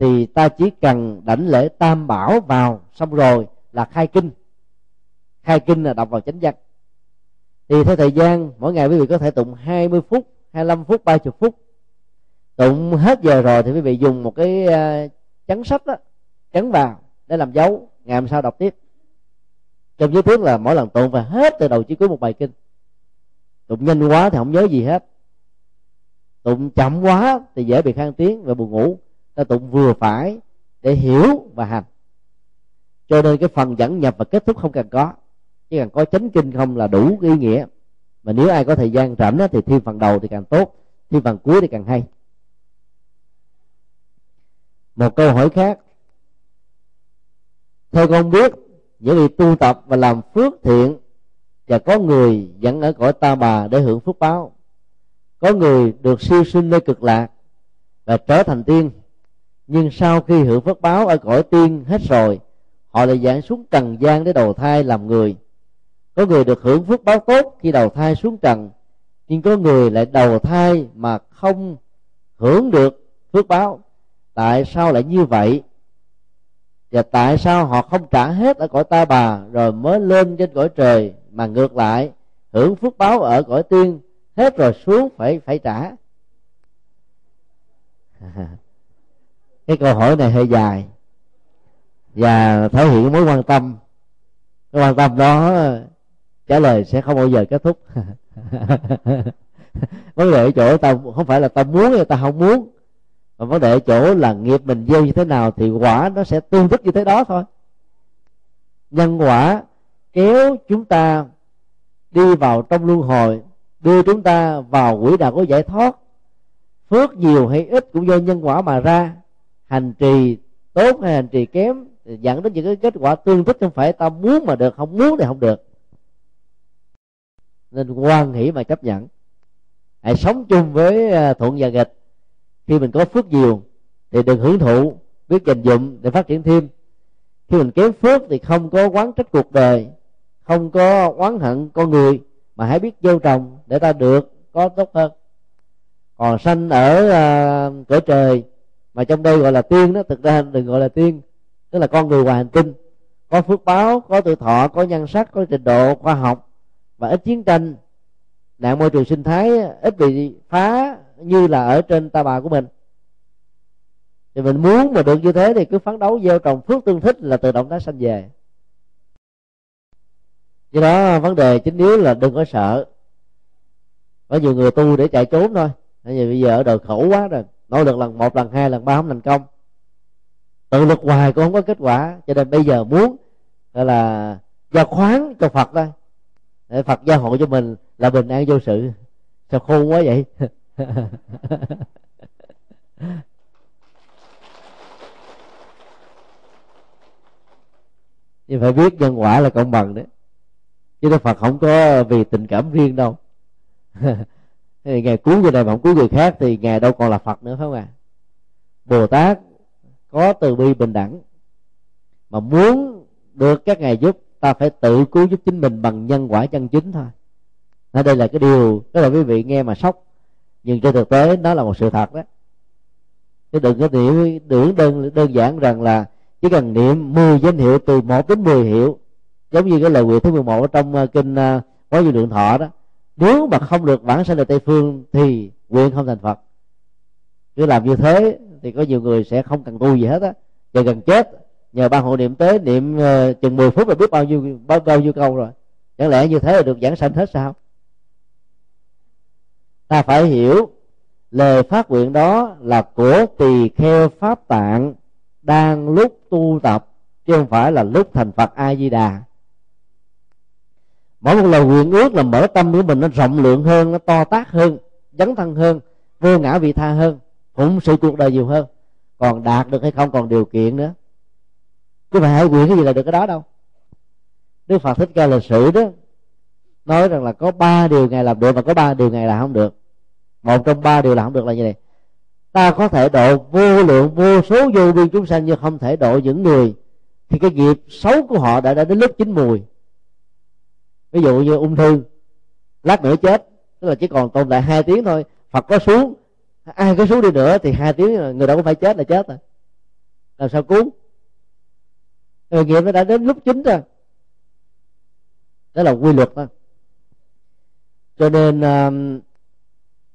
thì ta chỉ cần đảnh lễ tam bảo vào, xong rồi là khai kinh. Khai kinh là đọc vào chánh văn. Thì theo thời gian, mỗi ngày quý vị có thể tụng 20 phút 25 phút 30 phút. Tụng hết giờ rồi thì quý vị dùng một cái ờ, chắn sách đó, chắn vào để làm dấu. Ngày hôm sau đọc tiếp. Trong giới thuyết là mỗi lần tụng và hết từ đầu chí cuối một bài kinh. Tụng nhanh quá thì không nhớ gì hết. Tụng chậm quá thì dễ bị khang tiếng và buồn ngủ ta tụng vừa phải để hiểu và hành. Cho nên cái phần dẫn nhập và kết thúc không cần có. Chỉ cần có chánh kinh không là đủ ý nghĩa. Mà nếu ai có thời gian rảnh thì thêm phần đầu thì càng tốt thêm phần cuối thì càng hay. Một câu hỏi khác. Theo con biết những người tu tập và làm phước thiện và có người dẫn ở cõi ta bà để hưởng phước báo. Có người được siêu sinh nơi cực lạc và trở thành tiên nhưng sau khi hưởng phước báo ở cõi tiên hết rồi, họ lại giảng xuống trần gian để đầu thai làm người. Có người được hưởng phước báo tốt khi đầu thai xuống trần, nhưng có người lại đầu thai mà không hưởng được phước báo. Tại sao lại như vậy? Và tại sao họ không trả hết ở cõi ta bà, rồi mới lên trên cõi trời, mà ngược lại, hưởng phước báo ở cõi tiên, hết rồi xuống phải phải trả? cái câu hỏi này hơi dài. Và thể hiện mối quan tâm. Cái quan tâm đó, trả lời sẽ không bao giờ kết thúc. Vấn đề ở chỗ ta không phải là ta muốn hay ta không muốn. Mà vấn đề ở chỗ là nghiệp mình gieo như thế nào thì quả nó sẽ tương thích như thế đó thôi. Nhân quả kéo chúng ta đi vào trong luân hồi, đưa chúng ta vào quỹ đạo của giải thoát. Phước nhiều hay ít cũng do nhân quả mà ra hành trì tốt hay hành trì kém dẫn đến những cái kết quả tương thích không phải ta muốn mà được không muốn thì không được. Nên quan hỷ mà chấp nhận. Hãy sống chung với à, thuận và nghịch. Khi mình có phước nhiều thì đừng hưởng thụ biết dành dụng để phát triển thêm. Khi mình kém phước thì không có quán trách cuộc đời không có oán hận con người mà hãy biết gieo trồng để ta được có tốt hơn. Còn sanh ở à, uh, cõi trời mà trong đây gọi là tiên đó, thực ra đừng gọi là tiên, tức là con người ngoài hành tinh. Có phước báo, có tuổi thọ, có nhân sắc, có trình độ, khoa học, và ít chiến tranh. Nạn môi trường sinh thái ít bị phá như là ở trên ta bà của mình. Thì mình muốn mà được như thế thì cứ phấn đấu gieo trồng phước tương thích là tự động nó sanh về. Do đó, vấn đề chính yếu là đừng có sợ. Có nhiều người tu để chạy trốn thôi. Bây giờ ở đời khổ quá rồi nỗ lực lần một, lần hai, lần ba không thành công. Tự lực hoài cũng không có kết quả. Cho nên bây giờ muốn, gọi là giao khoán cho phật thôi. Để phật gia hộ cho mình là bình an vô sự. Sao khôn quá vậy? Nhưng phải biết nhân quả là công bằng đấy. Chứ Đức Phật không có vì tình cảm riêng đâu. thì ngài cứu người này mà không cứu người khác thì ngài đâu còn là Phật nữa phải không à Bồ Tát có từ bi bình đẳng mà muốn được các ngài giúp ta phải tự cứu giúp chính mình bằng nhân quả chân chính thôi. Ở đây là cái điều đó là quý vị nghe mà sốc nhưng trên thực tế nó là một sự thật đó. Chứ đừng có niệm tưởng đơn đơn giản rằng là chỉ cần niệm 10 danh hiệu từ 1 đến 10 hiệu giống như cái lời nguyện thứ 11 trong ờ, kinh uh, có dư lượng thọ đó nếu mà không được bản sanh ở tây phương thì nguyện không thành phật. Cứ làm như thế thì có nhiều người sẽ không cần tu gì hết á. Giờ gần chết nhờ ban hộ niệm tới niệm uh, chừng 10 phút là biết bao nhiêu bao, bao nhiêu câu rồi. Chẳng lẽ như thế là được giảng sanh hết sao? Ta phải hiểu lời phát nguyện đó là của tỳ kheo pháp tạng đang lúc tu tập chứ không phải là lúc thành phật a di đà mỗi một lời nguyện ước là mở tâm của mình nó rộng lượng hơn nó to tác hơn dấn thân hơn vô ngã vị tha hơn phụng sự cuộc đời nhiều hơn. Còn đạt được hay không còn điều kiện nữa. Chứ phải hãy nguyện cái gì là được cái đó đâu. Đức phật thích ca lịch sử đó nói rằng là có ba điều ngài làm được và có ba điều ngài làm không được. Một trong ba điều làm không được là như này. Ta có thể độ vô lượng vô số vô biên chúng sanh nhưng không thể độ những người thì cái nghiệp xấu của họ đã, đã đến lúc chín mùi ví dụ như ung thư lát nữa chết tức là chỉ còn tồn tại hai tiếng thôi. Phật có xuống ai có xuống đi nữa thì hai tiếng người đó cũng phải chết là chết rồi. Làm sao cứu? Người nghiệp nó đã đến lúc chính rồi. Đó là quy luật đó cho nên uh,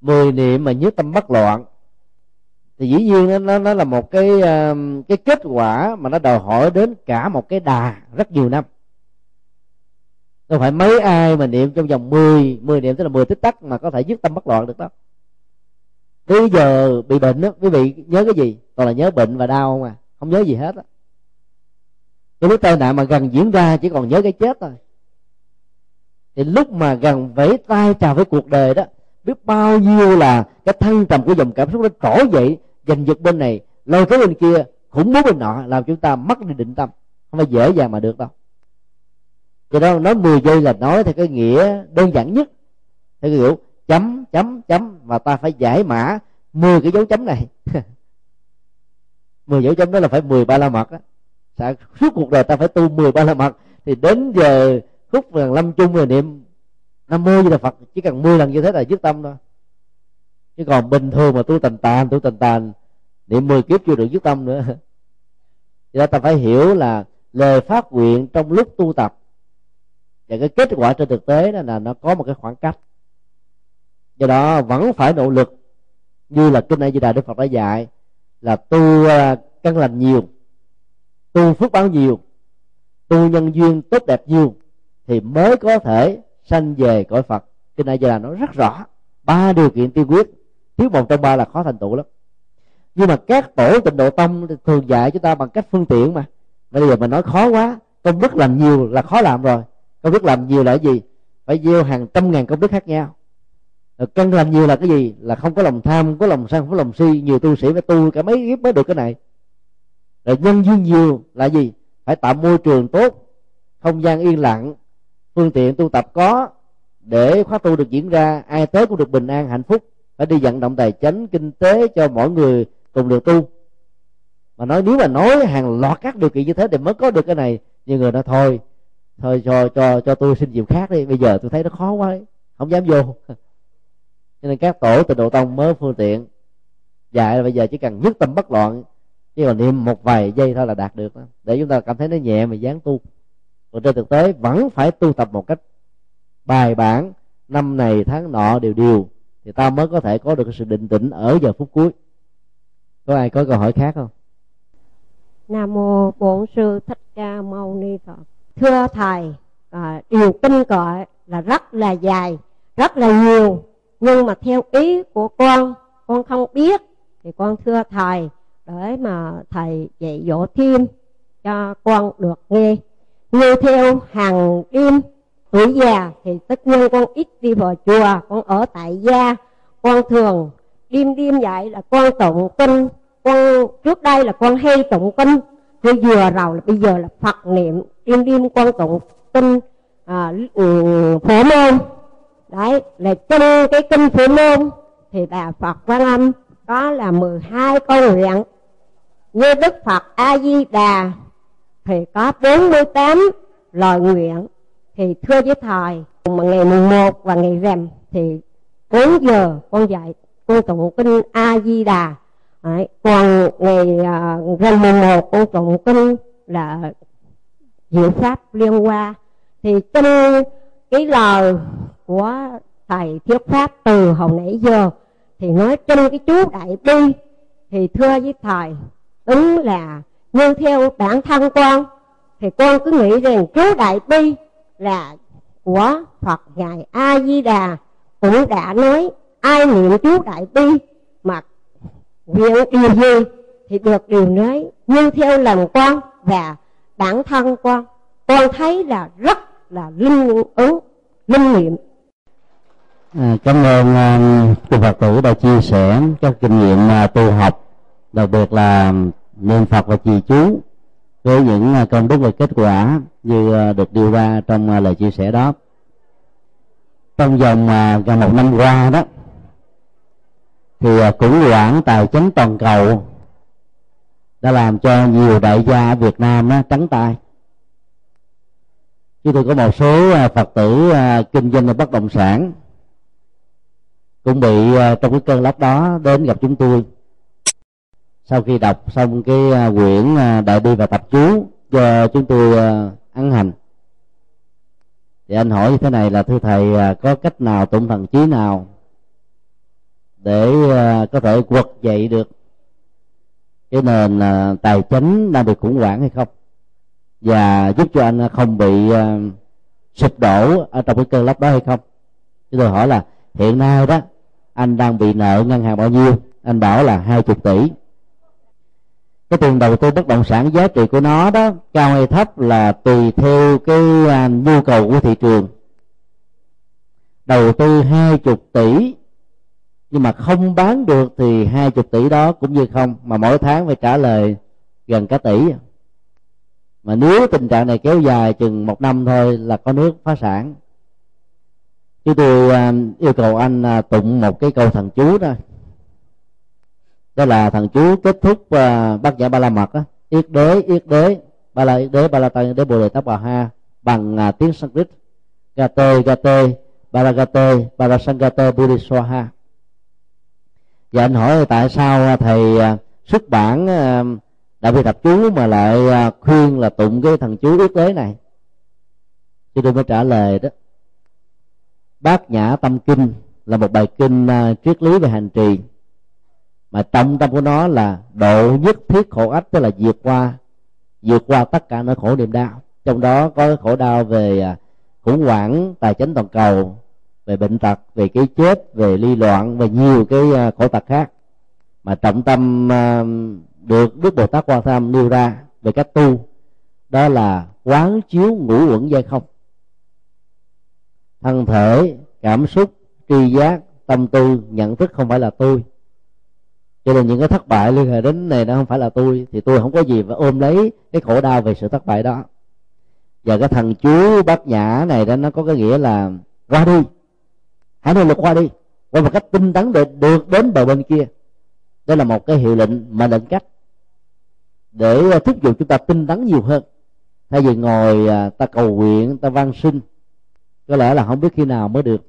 mười niệm mà nhất tâm bất loạn thì dĩ nhiên nó nó, nó là một cái uh, cái kết quả mà nó đòi hỏi đến cả một cái đà rất nhiều năm đâu phải mấy ai mà niệm trong vòng 10 10 niệm tức là 10 tích tắc mà có thể dứt tâm bất loạn được đó. Bây giờ bị bệnh đó quý vị nhớ cái gì? Còn là nhớ bệnh và đau không à không nhớ gì hết á. Cái lúc tai nạn mà gần diễn ra chỉ còn nhớ cái chết thôi. Thì lúc mà gần vẫy tay chào với cuộc đời đó, biết bao nhiêu là cái thăng trầm của dòng cảm xúc nó trỗi dậy, giành giật bên này, lôi cái bên kia, khủng bố bên nọ, làm chúng ta mất đi định tâm. Không phải dễ dàng mà được đâu cho đó nói 10 giây là nói theo cái nghĩa đơn giản nhất. Theo cái kiểu chấm chấm chấm và ta phải giải mã 10 cái dấu chấm này. 10 dấu chấm đó là phải 10 ba la mật á. Suốt cuộc đời ta phải tu 10 ba la mật. Thì đến giờ khúc gần lâm chung rồi niệm năm mươi như là phật, chỉ cần 10 lần như thế là dứt tâm thôi. Chứ còn bình thường mà tu tành tàn, tu tành tàn, niệm 10 kiếp chưa được dứt tâm nữa. Thì đó ta phải hiểu là lời phát nguyện trong lúc tu tập và cái kết quả trên thực tế đó là nó có một cái khoảng cách. Do đó vẫn phải nỗ lực, như là kinh a di đà đức phật đã dạy, là tu à, căn lành nhiều, tu phước báo nhiều, tu nhân duyên tốt đẹp nhiều thì mới có thể sanh về cõi phật. Kinh a di đà nói rất rõ, ba điều kiện tiên quyết, thiếu một trong ba là khó thành tựu lắm. Nhưng mà các tổ tịnh độ tông thường dạy chúng ta bằng cách phương tiện mà. Bây giờ mình nói khó quá, công đức làm nhiều là khó làm rồi công đức làm nhiều là cái gì? Phải gieo hàng trăm ngàn công đức khác nhau. Rồi căn làm nhiều là cái gì? Là không có lòng tham, không có lòng sân, không có lòng si, nhiều tu sĩ phải tu cả mấy kiếp mới được cái này. Rồi nhân duyên nhiều là gì? Phải tạo môi trường tốt, không gian yên lặng, phương tiện tu tập có để khóa tu được diễn ra, ai tới cũng được bình an, hạnh phúc. Phải đi vận động tài chính kinh tế cho mỗi người cùng được tu. Mà nói, nếu mà nói hàng loạt các điều kiện như thế thì mới có được cái này. Nhiều người nói, thôi thôi, cho cho cho tôi xin việc khác đi, bây giờ tôi thấy nó khó quá ấy. không dám vô. Cho nên các tổ từ độ tông mới phương tiện dạy là bây giờ chỉ cần nhất tâm bất loạn chứ còn niệm một vài giây thôi là đạt được đó. để chúng ta cảm thấy nó nhẹ mà dán tu. Còn trên thực tế vẫn phải tu tập một cách bài bản. Năm này, tháng nọ, đều đều. Thì ta mới có thể có được sự định tĩnh ở giờ phút cuối. Có ai có câu hỏi khác không? Nam mô bổn sư thích ca mâu ni phật thưa thầy à, điều kinh gọi là rất là dài rất là nhiều. Nhưng mà theo ý của con con không biết. Thì con thưa thầy để mà thầy dạy dỗ thêm cho con được nghe. Như theo hàng đêm tuổi già thì tất nhiên con ít đi vào chùa con ở tại gia. Con thường đêm đêm dạy là con tụng kinh. Con trước đây là con hay tụng kinh thế vừa rồi là bây giờ là phật niệm đêm đêm quan tụng kinh à, ừ, phổ môn. Đấy là trong cái kinh phổ môn thì bà phật quan âm có là 12 câu nguyện như đức phật a di đà thì có 48 lời nguyện. Thì thưa với thầy mà ngày mùng 1 và ngày rằm thì 4 giờ con dạy con tụng kinh a di đà Đấy. còn ngày à, uh, rằm mùng một con tụng kinh là diệu pháp liên hoa thì trong cái lời của thầy thuyết pháp từ hồi nãy giờ thì nói trong cái chú đại bi thì thưa với thầy đúng là như theo bản thân con thì con cứ nghĩ rằng chú đại bi là của phật ngài a di đà cũng đã nói ai niệm chú đại bi mà nguyện điều gì thì được điều nấy như theo lòng con và bản thân con con thấy là rất là linh ứng linh nghiệm. À, cảm ơn uh, phật tử đã chia sẻ các kinh nghiệm uh, tu học đặc biệt là niệm phật và trì chú với những uh, công đức và kết quả như uh, được đưa ra trong uh, lời chia sẻ đó. Trong vòng uh, gần một năm qua đó thì à, khủng hoảng tài chính toàn cầu đã làm cho nhiều đại gia ở Việt Nam đó, trắng tay. Chứ tôi có một số à, phật tử à, kinh doanh bất động sản cũng bị trong cái cơn lốc đó đến gặp chúng tôi. Sau khi đọc xong cái quyển đại bi và tập chú cho chúng tôi ăn hành thì anh hỏi như thế này là thưa thầy có cách nào tụng thần chí nào để có thể quật dậy được. Cái nền à, tài chính đang bị khủng hoảng hay không? Và giúp cho anh không bị à, sụp đổ ở trong cái cơn lốc đó hay không? Chúng tôi hỏi là, hiện nay đó, anh đang bị nợ ngân hàng bao nhiêu? Anh bảo là hai chục tỷ. Cái tiền đầu tư bất động sản giá trị của nó đó, cao hay thấp là tùy theo cái à, nhu cầu của thị trường. Đầu tư hai chục tỷ nhưng mà không bán được thì hai chục tỷ đó cũng như không mà mỗi tháng phải trả lời gần cả tỷ. Mà nếu tình trạng này kéo dài chừng một năm thôi là có nước phá sản. Chứ tôi à, yêu cầu anh à, tụng một cái câu thần chú đó. Đó là thần chú kết thúc uh, bát nhã ba la mật á. Yết đế yết đế ba la yết đế ba la tăng đế bồ đề tát bà ha bằng tiếng sanskrit. Gate gate baragate barasangate buddhiswaha và anh hỏi tại sao à, thầy à, xuất bản à, đạo vi tập chú mà lại khuyên là tụng cái thần chú yết đế này? Cho tôi mới trả lời đó. Bát nhã tâm kinh là một bài kinh triết lý về hành trì. Mà trọng tâm của nó là độ nhất thiết khổ ách, tức là vượt qua vượt qua tất cả nỗi khổ niềm đau. Trong đó có khổ đau về khủng hoảng tài chính toàn cầu về bệnh tật, về cái chết, về ly loạn và nhiều cái à, khổ tật khác. Mà trọng tâm à, được đức bồ tát quan tham nêu ra về cách tu, đó là quán chiếu ngũ uẩn dây không. Thân thể, cảm xúc, tri giác, tâm tư, nhận thức không phải là tôi. Cho nên những cái thất bại liên hệ đến này nó không phải là tôi, thì tôi không có gì phải ôm lấy cái khổ đau về sự thất bại đó. Và cái thằng chú bát nhã này đó, nó có cái nghĩa là qua đi hãy nỗ lực qua đi. Qua một cách tinh tấn để được đến bờ bên kia. Đó là một cái hiệu lệnh mà lệnh cách để à, thúc giục chúng ta tinh tấn nhiều hơn. Thay vì ngồi à, ta cầu nguyện, ta van sinh có lẽ là không biết khi nào mới được.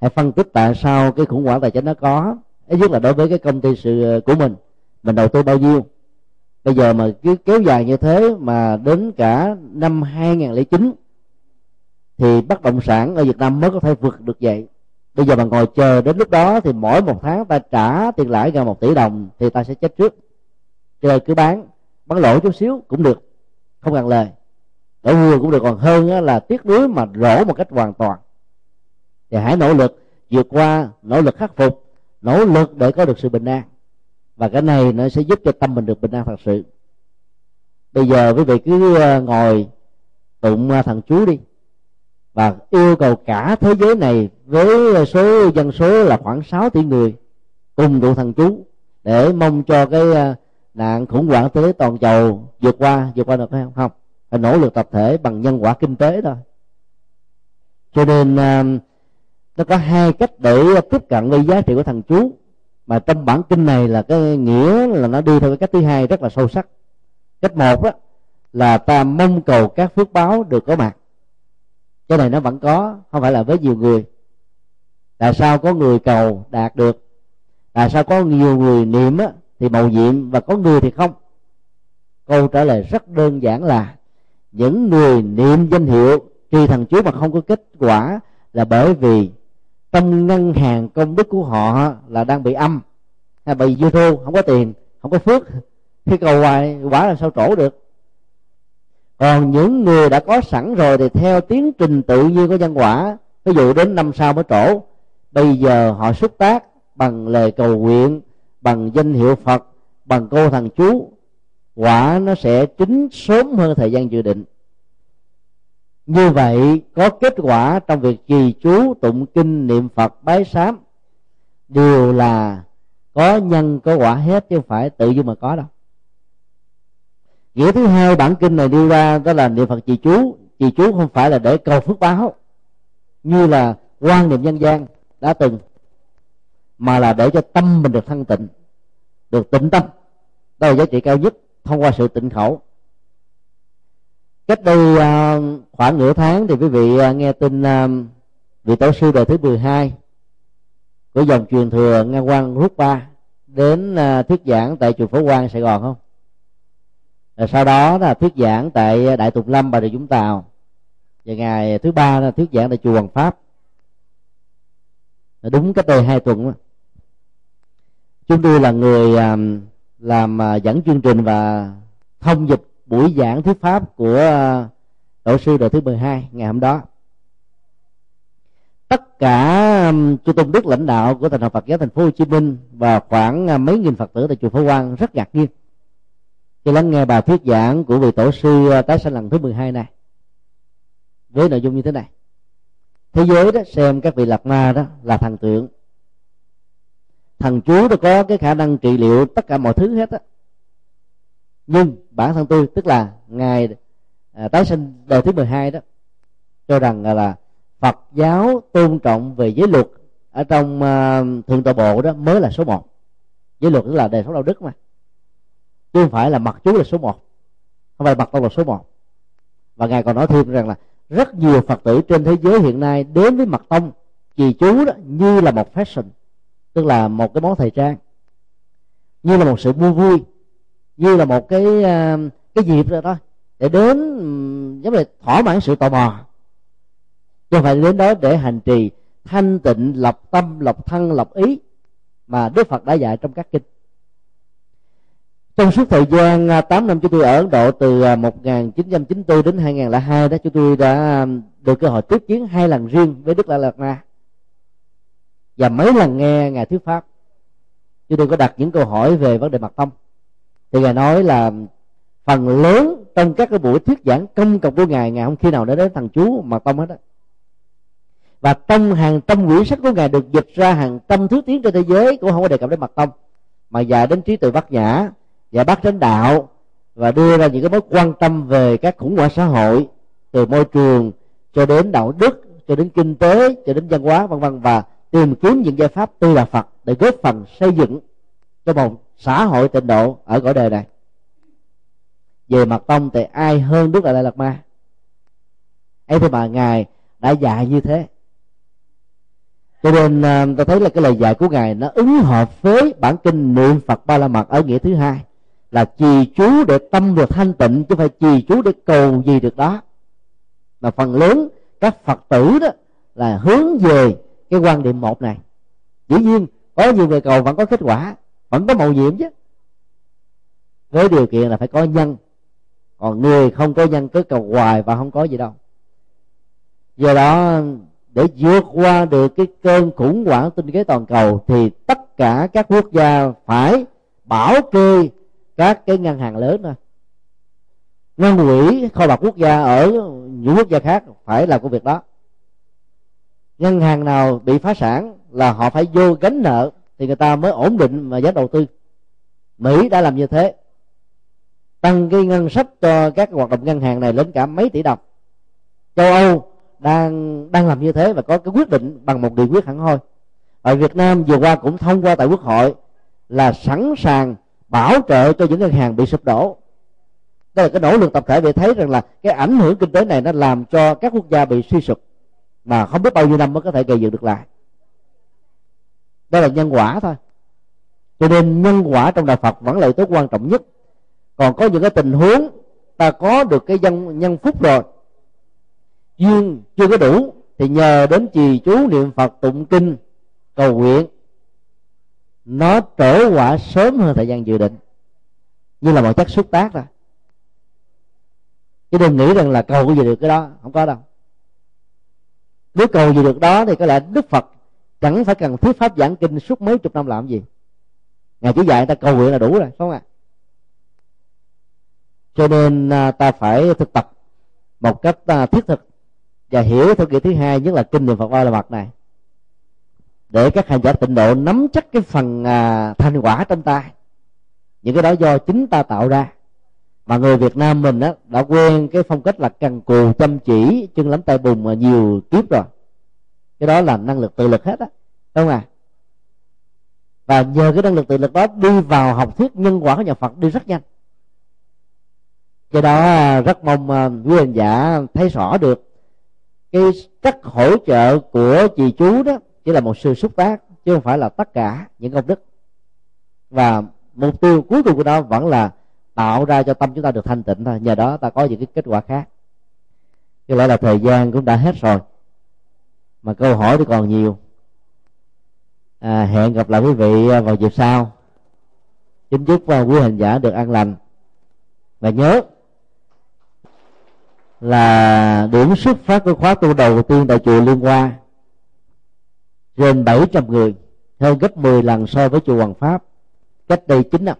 Hãy phân tích tại sao cái khủng hoảng tài chính nó có. Ít nhất là đối với cái công ty sự à, của mình. Mình đầu tư bao nhiêu. Bây giờ mà cứ kéo dài như thế mà đến cả năm 2009 thì bất động sản ở Việt Nam mới có thể vượt được vậy. Bây giờ mà ngồi chờ đến lúc đó thì mỗi một tháng ta trả tiền lãi gần một tỷ đồng thì ta sẽ chết trước. Chơi cứ bán bán lỗ chút xíu cũng được, không cần lời. Lỗ vừa cũng được, còn hơn là tiếc nuối mà rổ một cách hoàn toàn. Thì hãy nỗ lực vượt qua, nỗ lực khắc phục, nỗ lực để có được sự bình an. Và cái này nó sẽ giúp cho tâm mình được bình an thật sự. Bây giờ quý vị cứ ờ, ngồi tụng thằng thần chú đi và yêu cầu cả thế giới này với số dân số là khoảng 6 tỷ người cùng tụ thần chú để mong cho cái ờ, nạn khủng hoảng thế toàn cầu vượt qua vượt qua được hay không? Không, phải nỗ lực tập thể bằng nhân quả kinh tế thôi. Cho nên ờ, nó có hai cách để tiếp cận với giá trị của thần chú. Mà trong bản kinh này là cái nghĩa là nó đi theo cái cách thứ hai rất là sâu sắc. Cách một đó là ta mong cầu các phước báo được có mặt cái này nó vẫn có không phải là với nhiều người. Tại sao có người cầu đạt được? Tại sao có nhiều người niệm á, thì màu nhiệm và có người thì không? Câu trả lời rất đơn giản là những người niệm danh hiệu trì thần chú mà không có kết quả là bởi vì trong ngân hàng công đức của họ là đang bị âm hay bị dư thu không có tiền không có phước. Khi cầu hoài quả là sao trổ được? Còn những người đã có sẵn rồi thì theo tiến trình tự nhiên của nhân quả, ví dụ đến năm sau mới trổ. Bây giờ họ xuất tác bằng lời cầu nguyện, bằng danh hiệu phật, bằng cô thằng chú. Quả nó sẽ chính sớm hơn thời gian dự định. Như vậy, có kết quả trong việc trì chú, tụng kinh, niệm phật, bái sám. Đều là có nhân có quả hết chứ không phải tự dưng mà có đâu nghĩa thứ hai bản kinh này đưa ra đó là niệm phật trì chú. Trì chú không phải là để cầu phước báo, như là quan niệm nhân gian đã từng, mà là để cho tâm mình được thanh tịnh, được tịnh tâm. Đó là giá trị cao nhất thông qua sự tịnh khẩu. Cách đây à, khoảng nửa tháng thì quý vị à, nghe tin à, vị tổ sư đời thứ 12 của dòng truyền thừa ngang quan rút ba đến thuyết giảng tại chùa Phổ Quang, Sài Gòn không? Rồi sau đó là thuyết giảng tại Đại Tùng Lâm Bà Rịa Vũng Tàu. Và ngày thứ ba là thuyết giảng tại chùa Hoàng Pháp. Đúng cách đây hai tuần đó. chúng tôi là người um, làm à, dẫn chương trình và thông dịch buổi giảng thuyết pháp của à, ờ, tổ sư đời thứ 12 ngày hôm đó. Tất cả um, chư tôn đức lãnh đạo của thành học Phật giáo thành phố Hồ Chí Minh và khoảng à, mấy nghìn Phật tử tại chùa Phổ Quang rất ngạc nhiên khi lắng nghe bài thuyết giảng của vị tổ sư à, tái sanh lần thứ 12 này với nội dung như thế này. Thế giới đó xem các vị lạc ma đó là thần tượng. Thần chú đó có cái khả năng trị liệu tất cả mọi thứ hết á. Nhưng bản thân tôi tức là ngài à, tái sinh đời thứ 12 đó cho rằng là, là Phật giáo tôn trọng về giới luật ở trong à, thượng tọa bộ đó mới là số một. Giới luật tức là đề sống đạo đức mà chứ không phải là mặt chú là số một. Không phải mặt tông là số một. Và ngài còn nói thêm rằng là rất nhiều phật tử trên thế giới hiện nay đến với mặt tông trì chú đó như là một fashion tức là một cái món thời trang như là một sự vui vui như là một cái à, cái dịp rồi đó, để đến giống như thỏa mãn sự tò mò. Chứ không phải đến đó để hành trì thanh tịnh lập tâm lập thân lập ý mà đức phật đã dạy trong các kinh trong suốt thời gian à, 8 năm chúng tôi ở Ấn Độ, từ à, 1994 đến 2002 đó, chúng tôi đã à, được cơ hội tiếp kiến hai lần riêng với Đức La Lạt Na và mấy lần nghe ngài thuyết pháp, chúng tôi có đặt những câu hỏi về vấn đề mặt tâm thì ngài nói là, phần lớn trong các cái buổi thuyết giảng công cộng của ngài ngài không khi nào đã đến thằng chú mà tông hết á. Và trong hàng trăm quyển sách của ngài được dịch ra hàng trăm thứ tiếng trên thế giới cũng không có đề cập đến mặt tông, mà dài đến trí tuệ bát nhã và bắt đến đạo và đưa ra những cái mối quan tâm về các khủng hoảng xã hội, từ môi trường cho đến đạo đức, cho đến kinh tế, cho đến văn hóa, vân vân, và tìm kiếm những giải pháp từ là Phật để góp phần xây dựng cho một xã hội tịnh độ ở cõi đời này. Về mặt tông thì ai hơn đức đại lạt ma? Ấy thì mà ngài đã dạy như thế. Cho nên à, tôi thấy là cái lời dạy của ngài nó ứng hợp với bản kinh niệm phật ba la mật ở nghĩa thứ hai là trì chú để tâm được thanh tịnh, chứ phải trì chú để cầu gì được đó. Mà phần lớn các phật tử đó là hướng về cái quan điểm một này. Dĩ nhiên, có nhiều người cầu vẫn có kết quả, vẫn có màu nhiệm chứ. Với điều kiện là phải có nhân. Còn người không có nhân, cứ cầu hoài và không có gì đâu. Do đó, để vượt qua được cái cơn khủng hoảng kinh tế toàn cầu, thì tất cả các quốc gia phải bảo kê các cái ngân hàng lớn thôi. Ngân quỹ, kho bạc quốc gia ở những quốc gia khác phải làm công việc đó. Ngân hàng nào bị phá sản là họ phải vô gánh nợ thì người ta mới ổn định mà giá đầu tư. Mỹ đã làm như thế. Tăng cái ngân sách cho các hoạt động ngân hàng này lên cả mấy tỷ đồng. Châu âu đang đang làm như thế và có cái quyết định bằng một điều quyết hẳn hoi. Ở Việt Nam vừa qua cũng thông qua tại Quốc hội là sẵn sàng bảo trợ cho những ngân hàng bị sụp đổ. Đây là cái nỗ lực tập thể để thấy rằng là cái ảnh hưởng kinh tế này nó làm cho các quốc gia bị suy sụp mà không biết bao nhiêu năm mới có thể gây dựng được lại. Đây là nhân quả thôi. Cho nên nhân quả trong đạo Phật vẫn là yếu tố quan trọng nhất. Còn có những cái tình huống ta có được cái dân, nhân phúc rồi, duyên chưa có đủ, thì nhờ đến trì chú niệm phật tụng kinh, cầu nguyện nó trổ quả sớm hơn thời gian dự định. Như là một chất xúc tác rồi chứ đừng nghĩ rằng là cầu cái gì được cái đó, không có đâu. Nếu cầu gì được đó thì có lẽ đức phật chẳng phải cần thuyết pháp giảng kinh suốt mấy chục năm làm gì. Ngài chỉ dạy ta cầu nguyện là đủ rồi không ạ? À? cho nên à, ta phải thực tập một cách à, thiết thực và hiểu theo nghĩa thứ hai, nhất là kinh niệm phật ba la mật này để các hành giả tịnh độ nắm chắc cái phần à, thành quả trong tay. Những cái đó do chính ta tạo ra. Mà người Việt Nam mình á, đã quen cái phong cách là cần cù chăm chỉ chân lắm tay bùn mà nhiều kiếp rồi. Cái đó là năng lực tự lực hết á đúng không à và nhờ cái năng lực tự lực đó đi vào học thuyết nhân quả của nhà Phật đi rất nhanh. Do đó à, rất mong à, quý hành giả thấy rõ được cái cách hỗ trợ của chị chú đó chỉ là một sự xúc tác chứ không phải là tất cả những công đức. Và mục tiêu cuối cùng của nó vẫn là tạo ra cho tâm chúng ta được thanh tịnh thôi. Nhờ đó ta có những cái kết quả khác. Có lẽ là thời gian cũng đã hết rồi. Mà câu hỏi thì còn nhiều. À, hẹn gặp lại quý vị vào dịp sau. Kính chúc quý hành giả được an lành. Và nhớ là điểm xuất phát của khóa tu đầu tiên tại chùa Liên Hoa trên 700 người hơn gấp 10 lần so với chùa Hoàng Pháp. Cách đây 9 năm.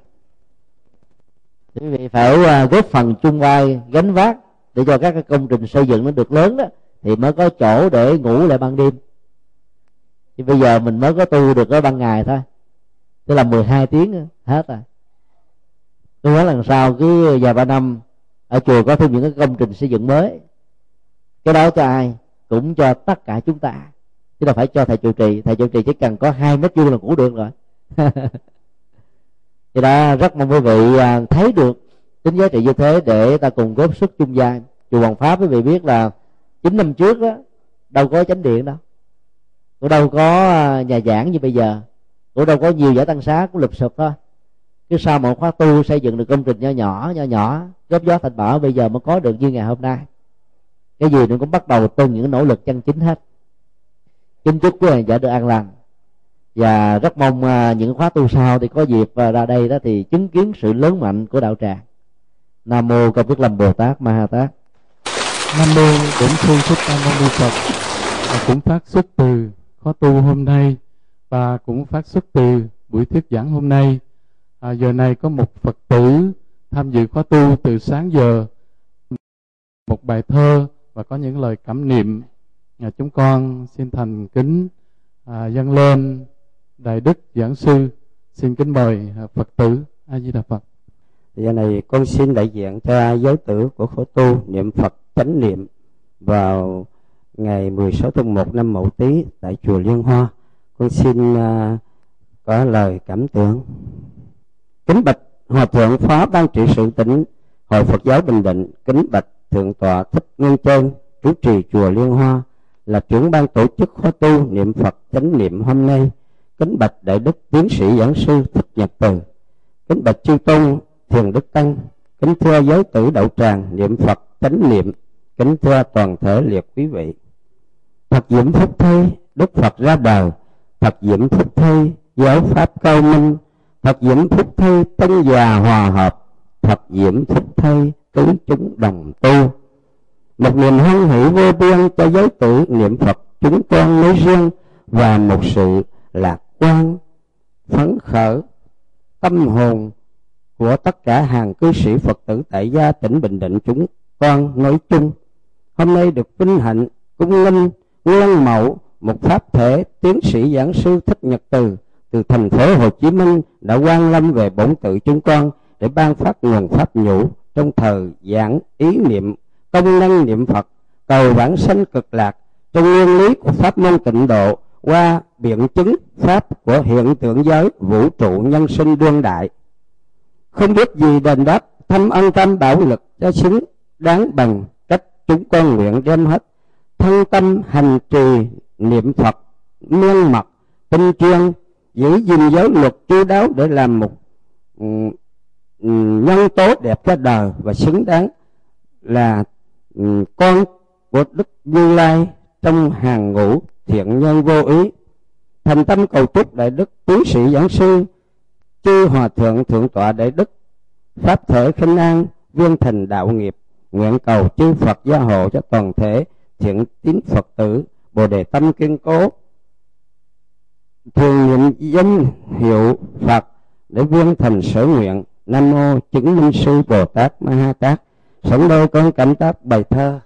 Quý vị phải à, góp phần chung vai, gánh vác để cho các công trình xây dựng nó được lớn đó, thì mới có chỗ để ngủ lại ban đêm. Thì bây giờ mình mới có tu được ở ban ngày thôi. Tức là 12 tiếng hết rồi. Tôi nói lần sau cứ vài ba năm, ở chùa có thêm những cái công trình xây dựng mới. Cái đó cho ai? Cũng cho tất cả chúng ta chứ đâu phải cho thầy trụ trì. Thầy trụ trì chỉ cần có hai mét vuông là cũng được rồi. Thì đó, rất mong quý vị à, thấy được tính giá trị như thế để ta cùng góp sức chung gia chùa Hoàng Pháp quý vị biết là chín năm trước đó đâu có chánh điện đâu. Cũng đâu có à, nhà giảng như bây giờ. Cũng đâu có nhiều giải tăng xá, cũng lụp sụp thôi. Cứ sau một khóa tu xây dựng được công trình nho nhỏ nho nhỏ, góp gió thành bảo bây giờ mới có được như ngày hôm nay. Cái gì nó cũng bắt đầu từ những nỗ lực chân chính hết kính chúc quý hành giả được an lành. Và rất mong à, những khóa tu sau thì có dịp à, ra đây đó thì chứng kiến sự lớn mạnh của đạo tràng. Nam mô công đức lâm bồ tát ma ha tát. Nam mô bổn sư thích ca mâu ni phật. Và cũng phát xuất từ khóa tu hôm nay và cũng phát xuất từ buổi thuyết giảng hôm nay. À, giờ này có một phật tử tham dự khóa tu từ sáng giờ một bài thơ và có những lời cảm niệm nhà chúng con xin thành kính à, dâng lên đại đức giảng sư xin kính mời à, phật tử a di đà phật giờ này con xin đại diện cho giới tử của khổ tu niệm phật chánh niệm vào ngày 16 tháng 1 năm Mậu Tý tại chùa Liên Hoa. Con xin à, có lời cảm tưởng. Kính bạch Hòa thượng phó ban trị sự tỉnh Hội Phật giáo Bình Định kính bạch thượng tọa Thích Nguyên Trơn chủ trì chùa Liên Hoa là trưởng ban tổ chức khóa tu niệm Phật chánh niệm hôm nay. Kính bạch đại đức tiến sĩ giảng sư Thích Nhật Từ kính bạch chư tôn, thiền đức tăng. Kính thưa giới tử đậu tràng, niệm phật chánh niệm. Kính thưa toàn thể liệt quý vị. Thật diễm phúc thay đức phật ra đời. Thật diễm phúc thay giáo pháp cao minh. Thật diễm phúc thay tân già hòa hợp. Thật diễm phúc thay cứu chúng đồng tu một niềm hân hỷ vô biên cho giới tử niệm phật chúng con nói riêng và một sự lạc quan, phấn khởi, tâm hồn của tất cả hàng cư sĩ Phật tử tại gia tỉnh Bình Định chúng con nói chung. Hôm nay được vinh hạnh cung linh nguyên mẫu một pháp thể tiến sĩ giảng sư thích nhật từ từ thành phố Hồ Chí Minh đã quan lâm về bổn tự chúng con để ban phát nguồn pháp nhũ trong thời giảng ý niệm công năng niệm Phật, cầu bản sanh cực lạc trong nguyên lý của pháp môn tịnh độ, qua biện chứng pháp của hiện tượng giới, vũ trụ nhân sinh đương đại. Không biết gì đền đáp, thâm ân tâm bảo lực cho xứng đáng bằng cách chúng con nguyện đem hết. Thân tâm hành trì niệm phật miên mật, tinh chuyên, giữ gìn giới luật chu đáo để làm một ừ, ừ, nhân tố đẹp cho đời và xứng đáng là Ừ, con của đức như lai trong hàng ngũ thiện nhân vô ý, thành tâm cầu chúc đại đức tiến sĩ giảng sư, chư hòa thượng thượng tọa đại đức, pháp thể khinh an, viên thành đạo nghiệp, nguyện cầu chư phật gia hộ cho toàn thể thiện tín phật tử, bồ đề tâm kiên cố. Thường niệm danh hiệu phật để viên thành sở nguyện, nam mô chứng minh sư bồ tát ma ha tát sẵn đây con cảm tác bài thơ.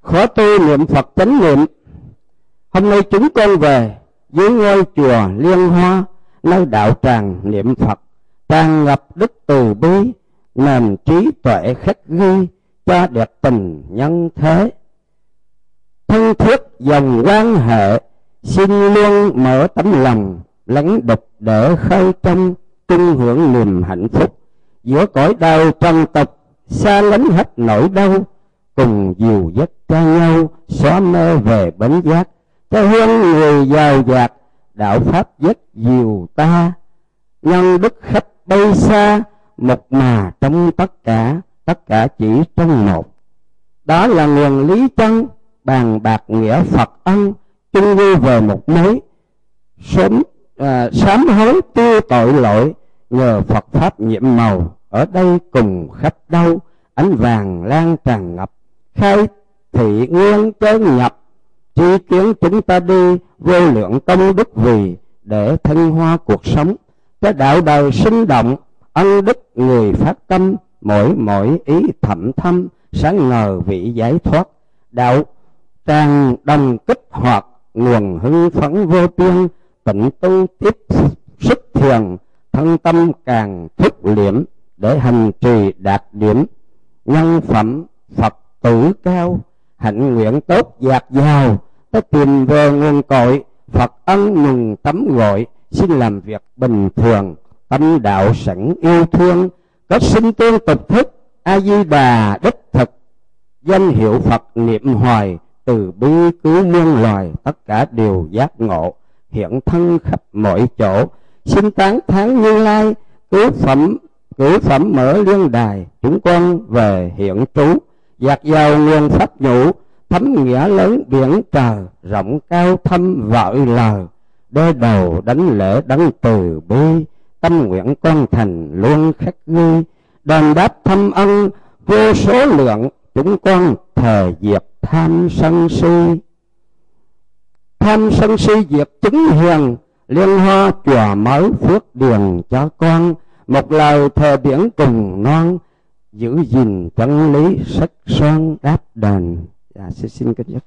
Khó tu niệm phật chánh niệm. Hôm nay chúng con về dưới ngôi chùa liên hoa nơi đạo tràng niệm phật tràn ngập đức từ bi nền trí tuệ khắc ghi cho đẹp tình nhân thế. Thân thiết dòng quan hệ xin luôn mở tấm lòng lắng đục để khơi trong trung hưởng niềm hạnh phúc giữa cõi đau trần tục xa lánh hết nỗi đau. Cùng dìu dắt cho nhau xóa mê về bến giác. Cho hương người giàu dạt đạo pháp dắt dìu ta. Nhân đức khắp bay xa một mà trong tất cả tất cả chỉ trong một. Đó là nguồn lý chân bàn bạc nghĩa phật ân chung vui về một mối. Sớm à, sám hối tiêu tội lỗi nhờ phật pháp nhiệm màu, ở đây cùng khắp đâu, ánh vàng lan tràn ngập. Khai thị nguyên chân nhập chỉ kiến chúng ta đi, vô lượng công đức vì để thân hoa cuộc sống. Cái đạo đời sinh động, ân đức người phát tâm, mỗi mỗi ý thẩm thâm, sáng ngờ vị giải thoát. Đạo tràn đồng kích hoạt, nguồn hưng phấn vô biên, tịnh tu tiếp sức thiền thân tâm càng thức liễm để hành trì đạt điểm, nhân phẩm phật tử cao, hạnh nguyện tốt dạt dào ta tìm về nguồn cội, phật ân mừng tấm gọi, xin làm việc bình thường, tâm đạo sẵn yêu thương, có sinh tương tục thức, a di đà đích thực. Danh hiệu phật niệm hoài, từ bi cứu muôn loài, tất cả đều giác ngộ, hiện thân khắp mọi chỗ xin tán thán như lai cứu phẩm cứu phẩm mở liên đài chúng con về hiện trú, dạt vào nguồn pháp nhũ, thấm nghĩa lớn biển trời, rộng cao thâm vợi lờ. Đê đầu đánh lễ đấng từ bi, tâm nguyện con thành luôn khắc ghi. Đền đáp thâm ân, vô số lượng, chúng con thề diệt tham sân si. Tham sân si diệt chứng hiền liên hoa chùa mới phước điền cho con một lời thờ biển cùng non giữ gìn chân lý sắc son đáp đền. Dạ, xin, xin kính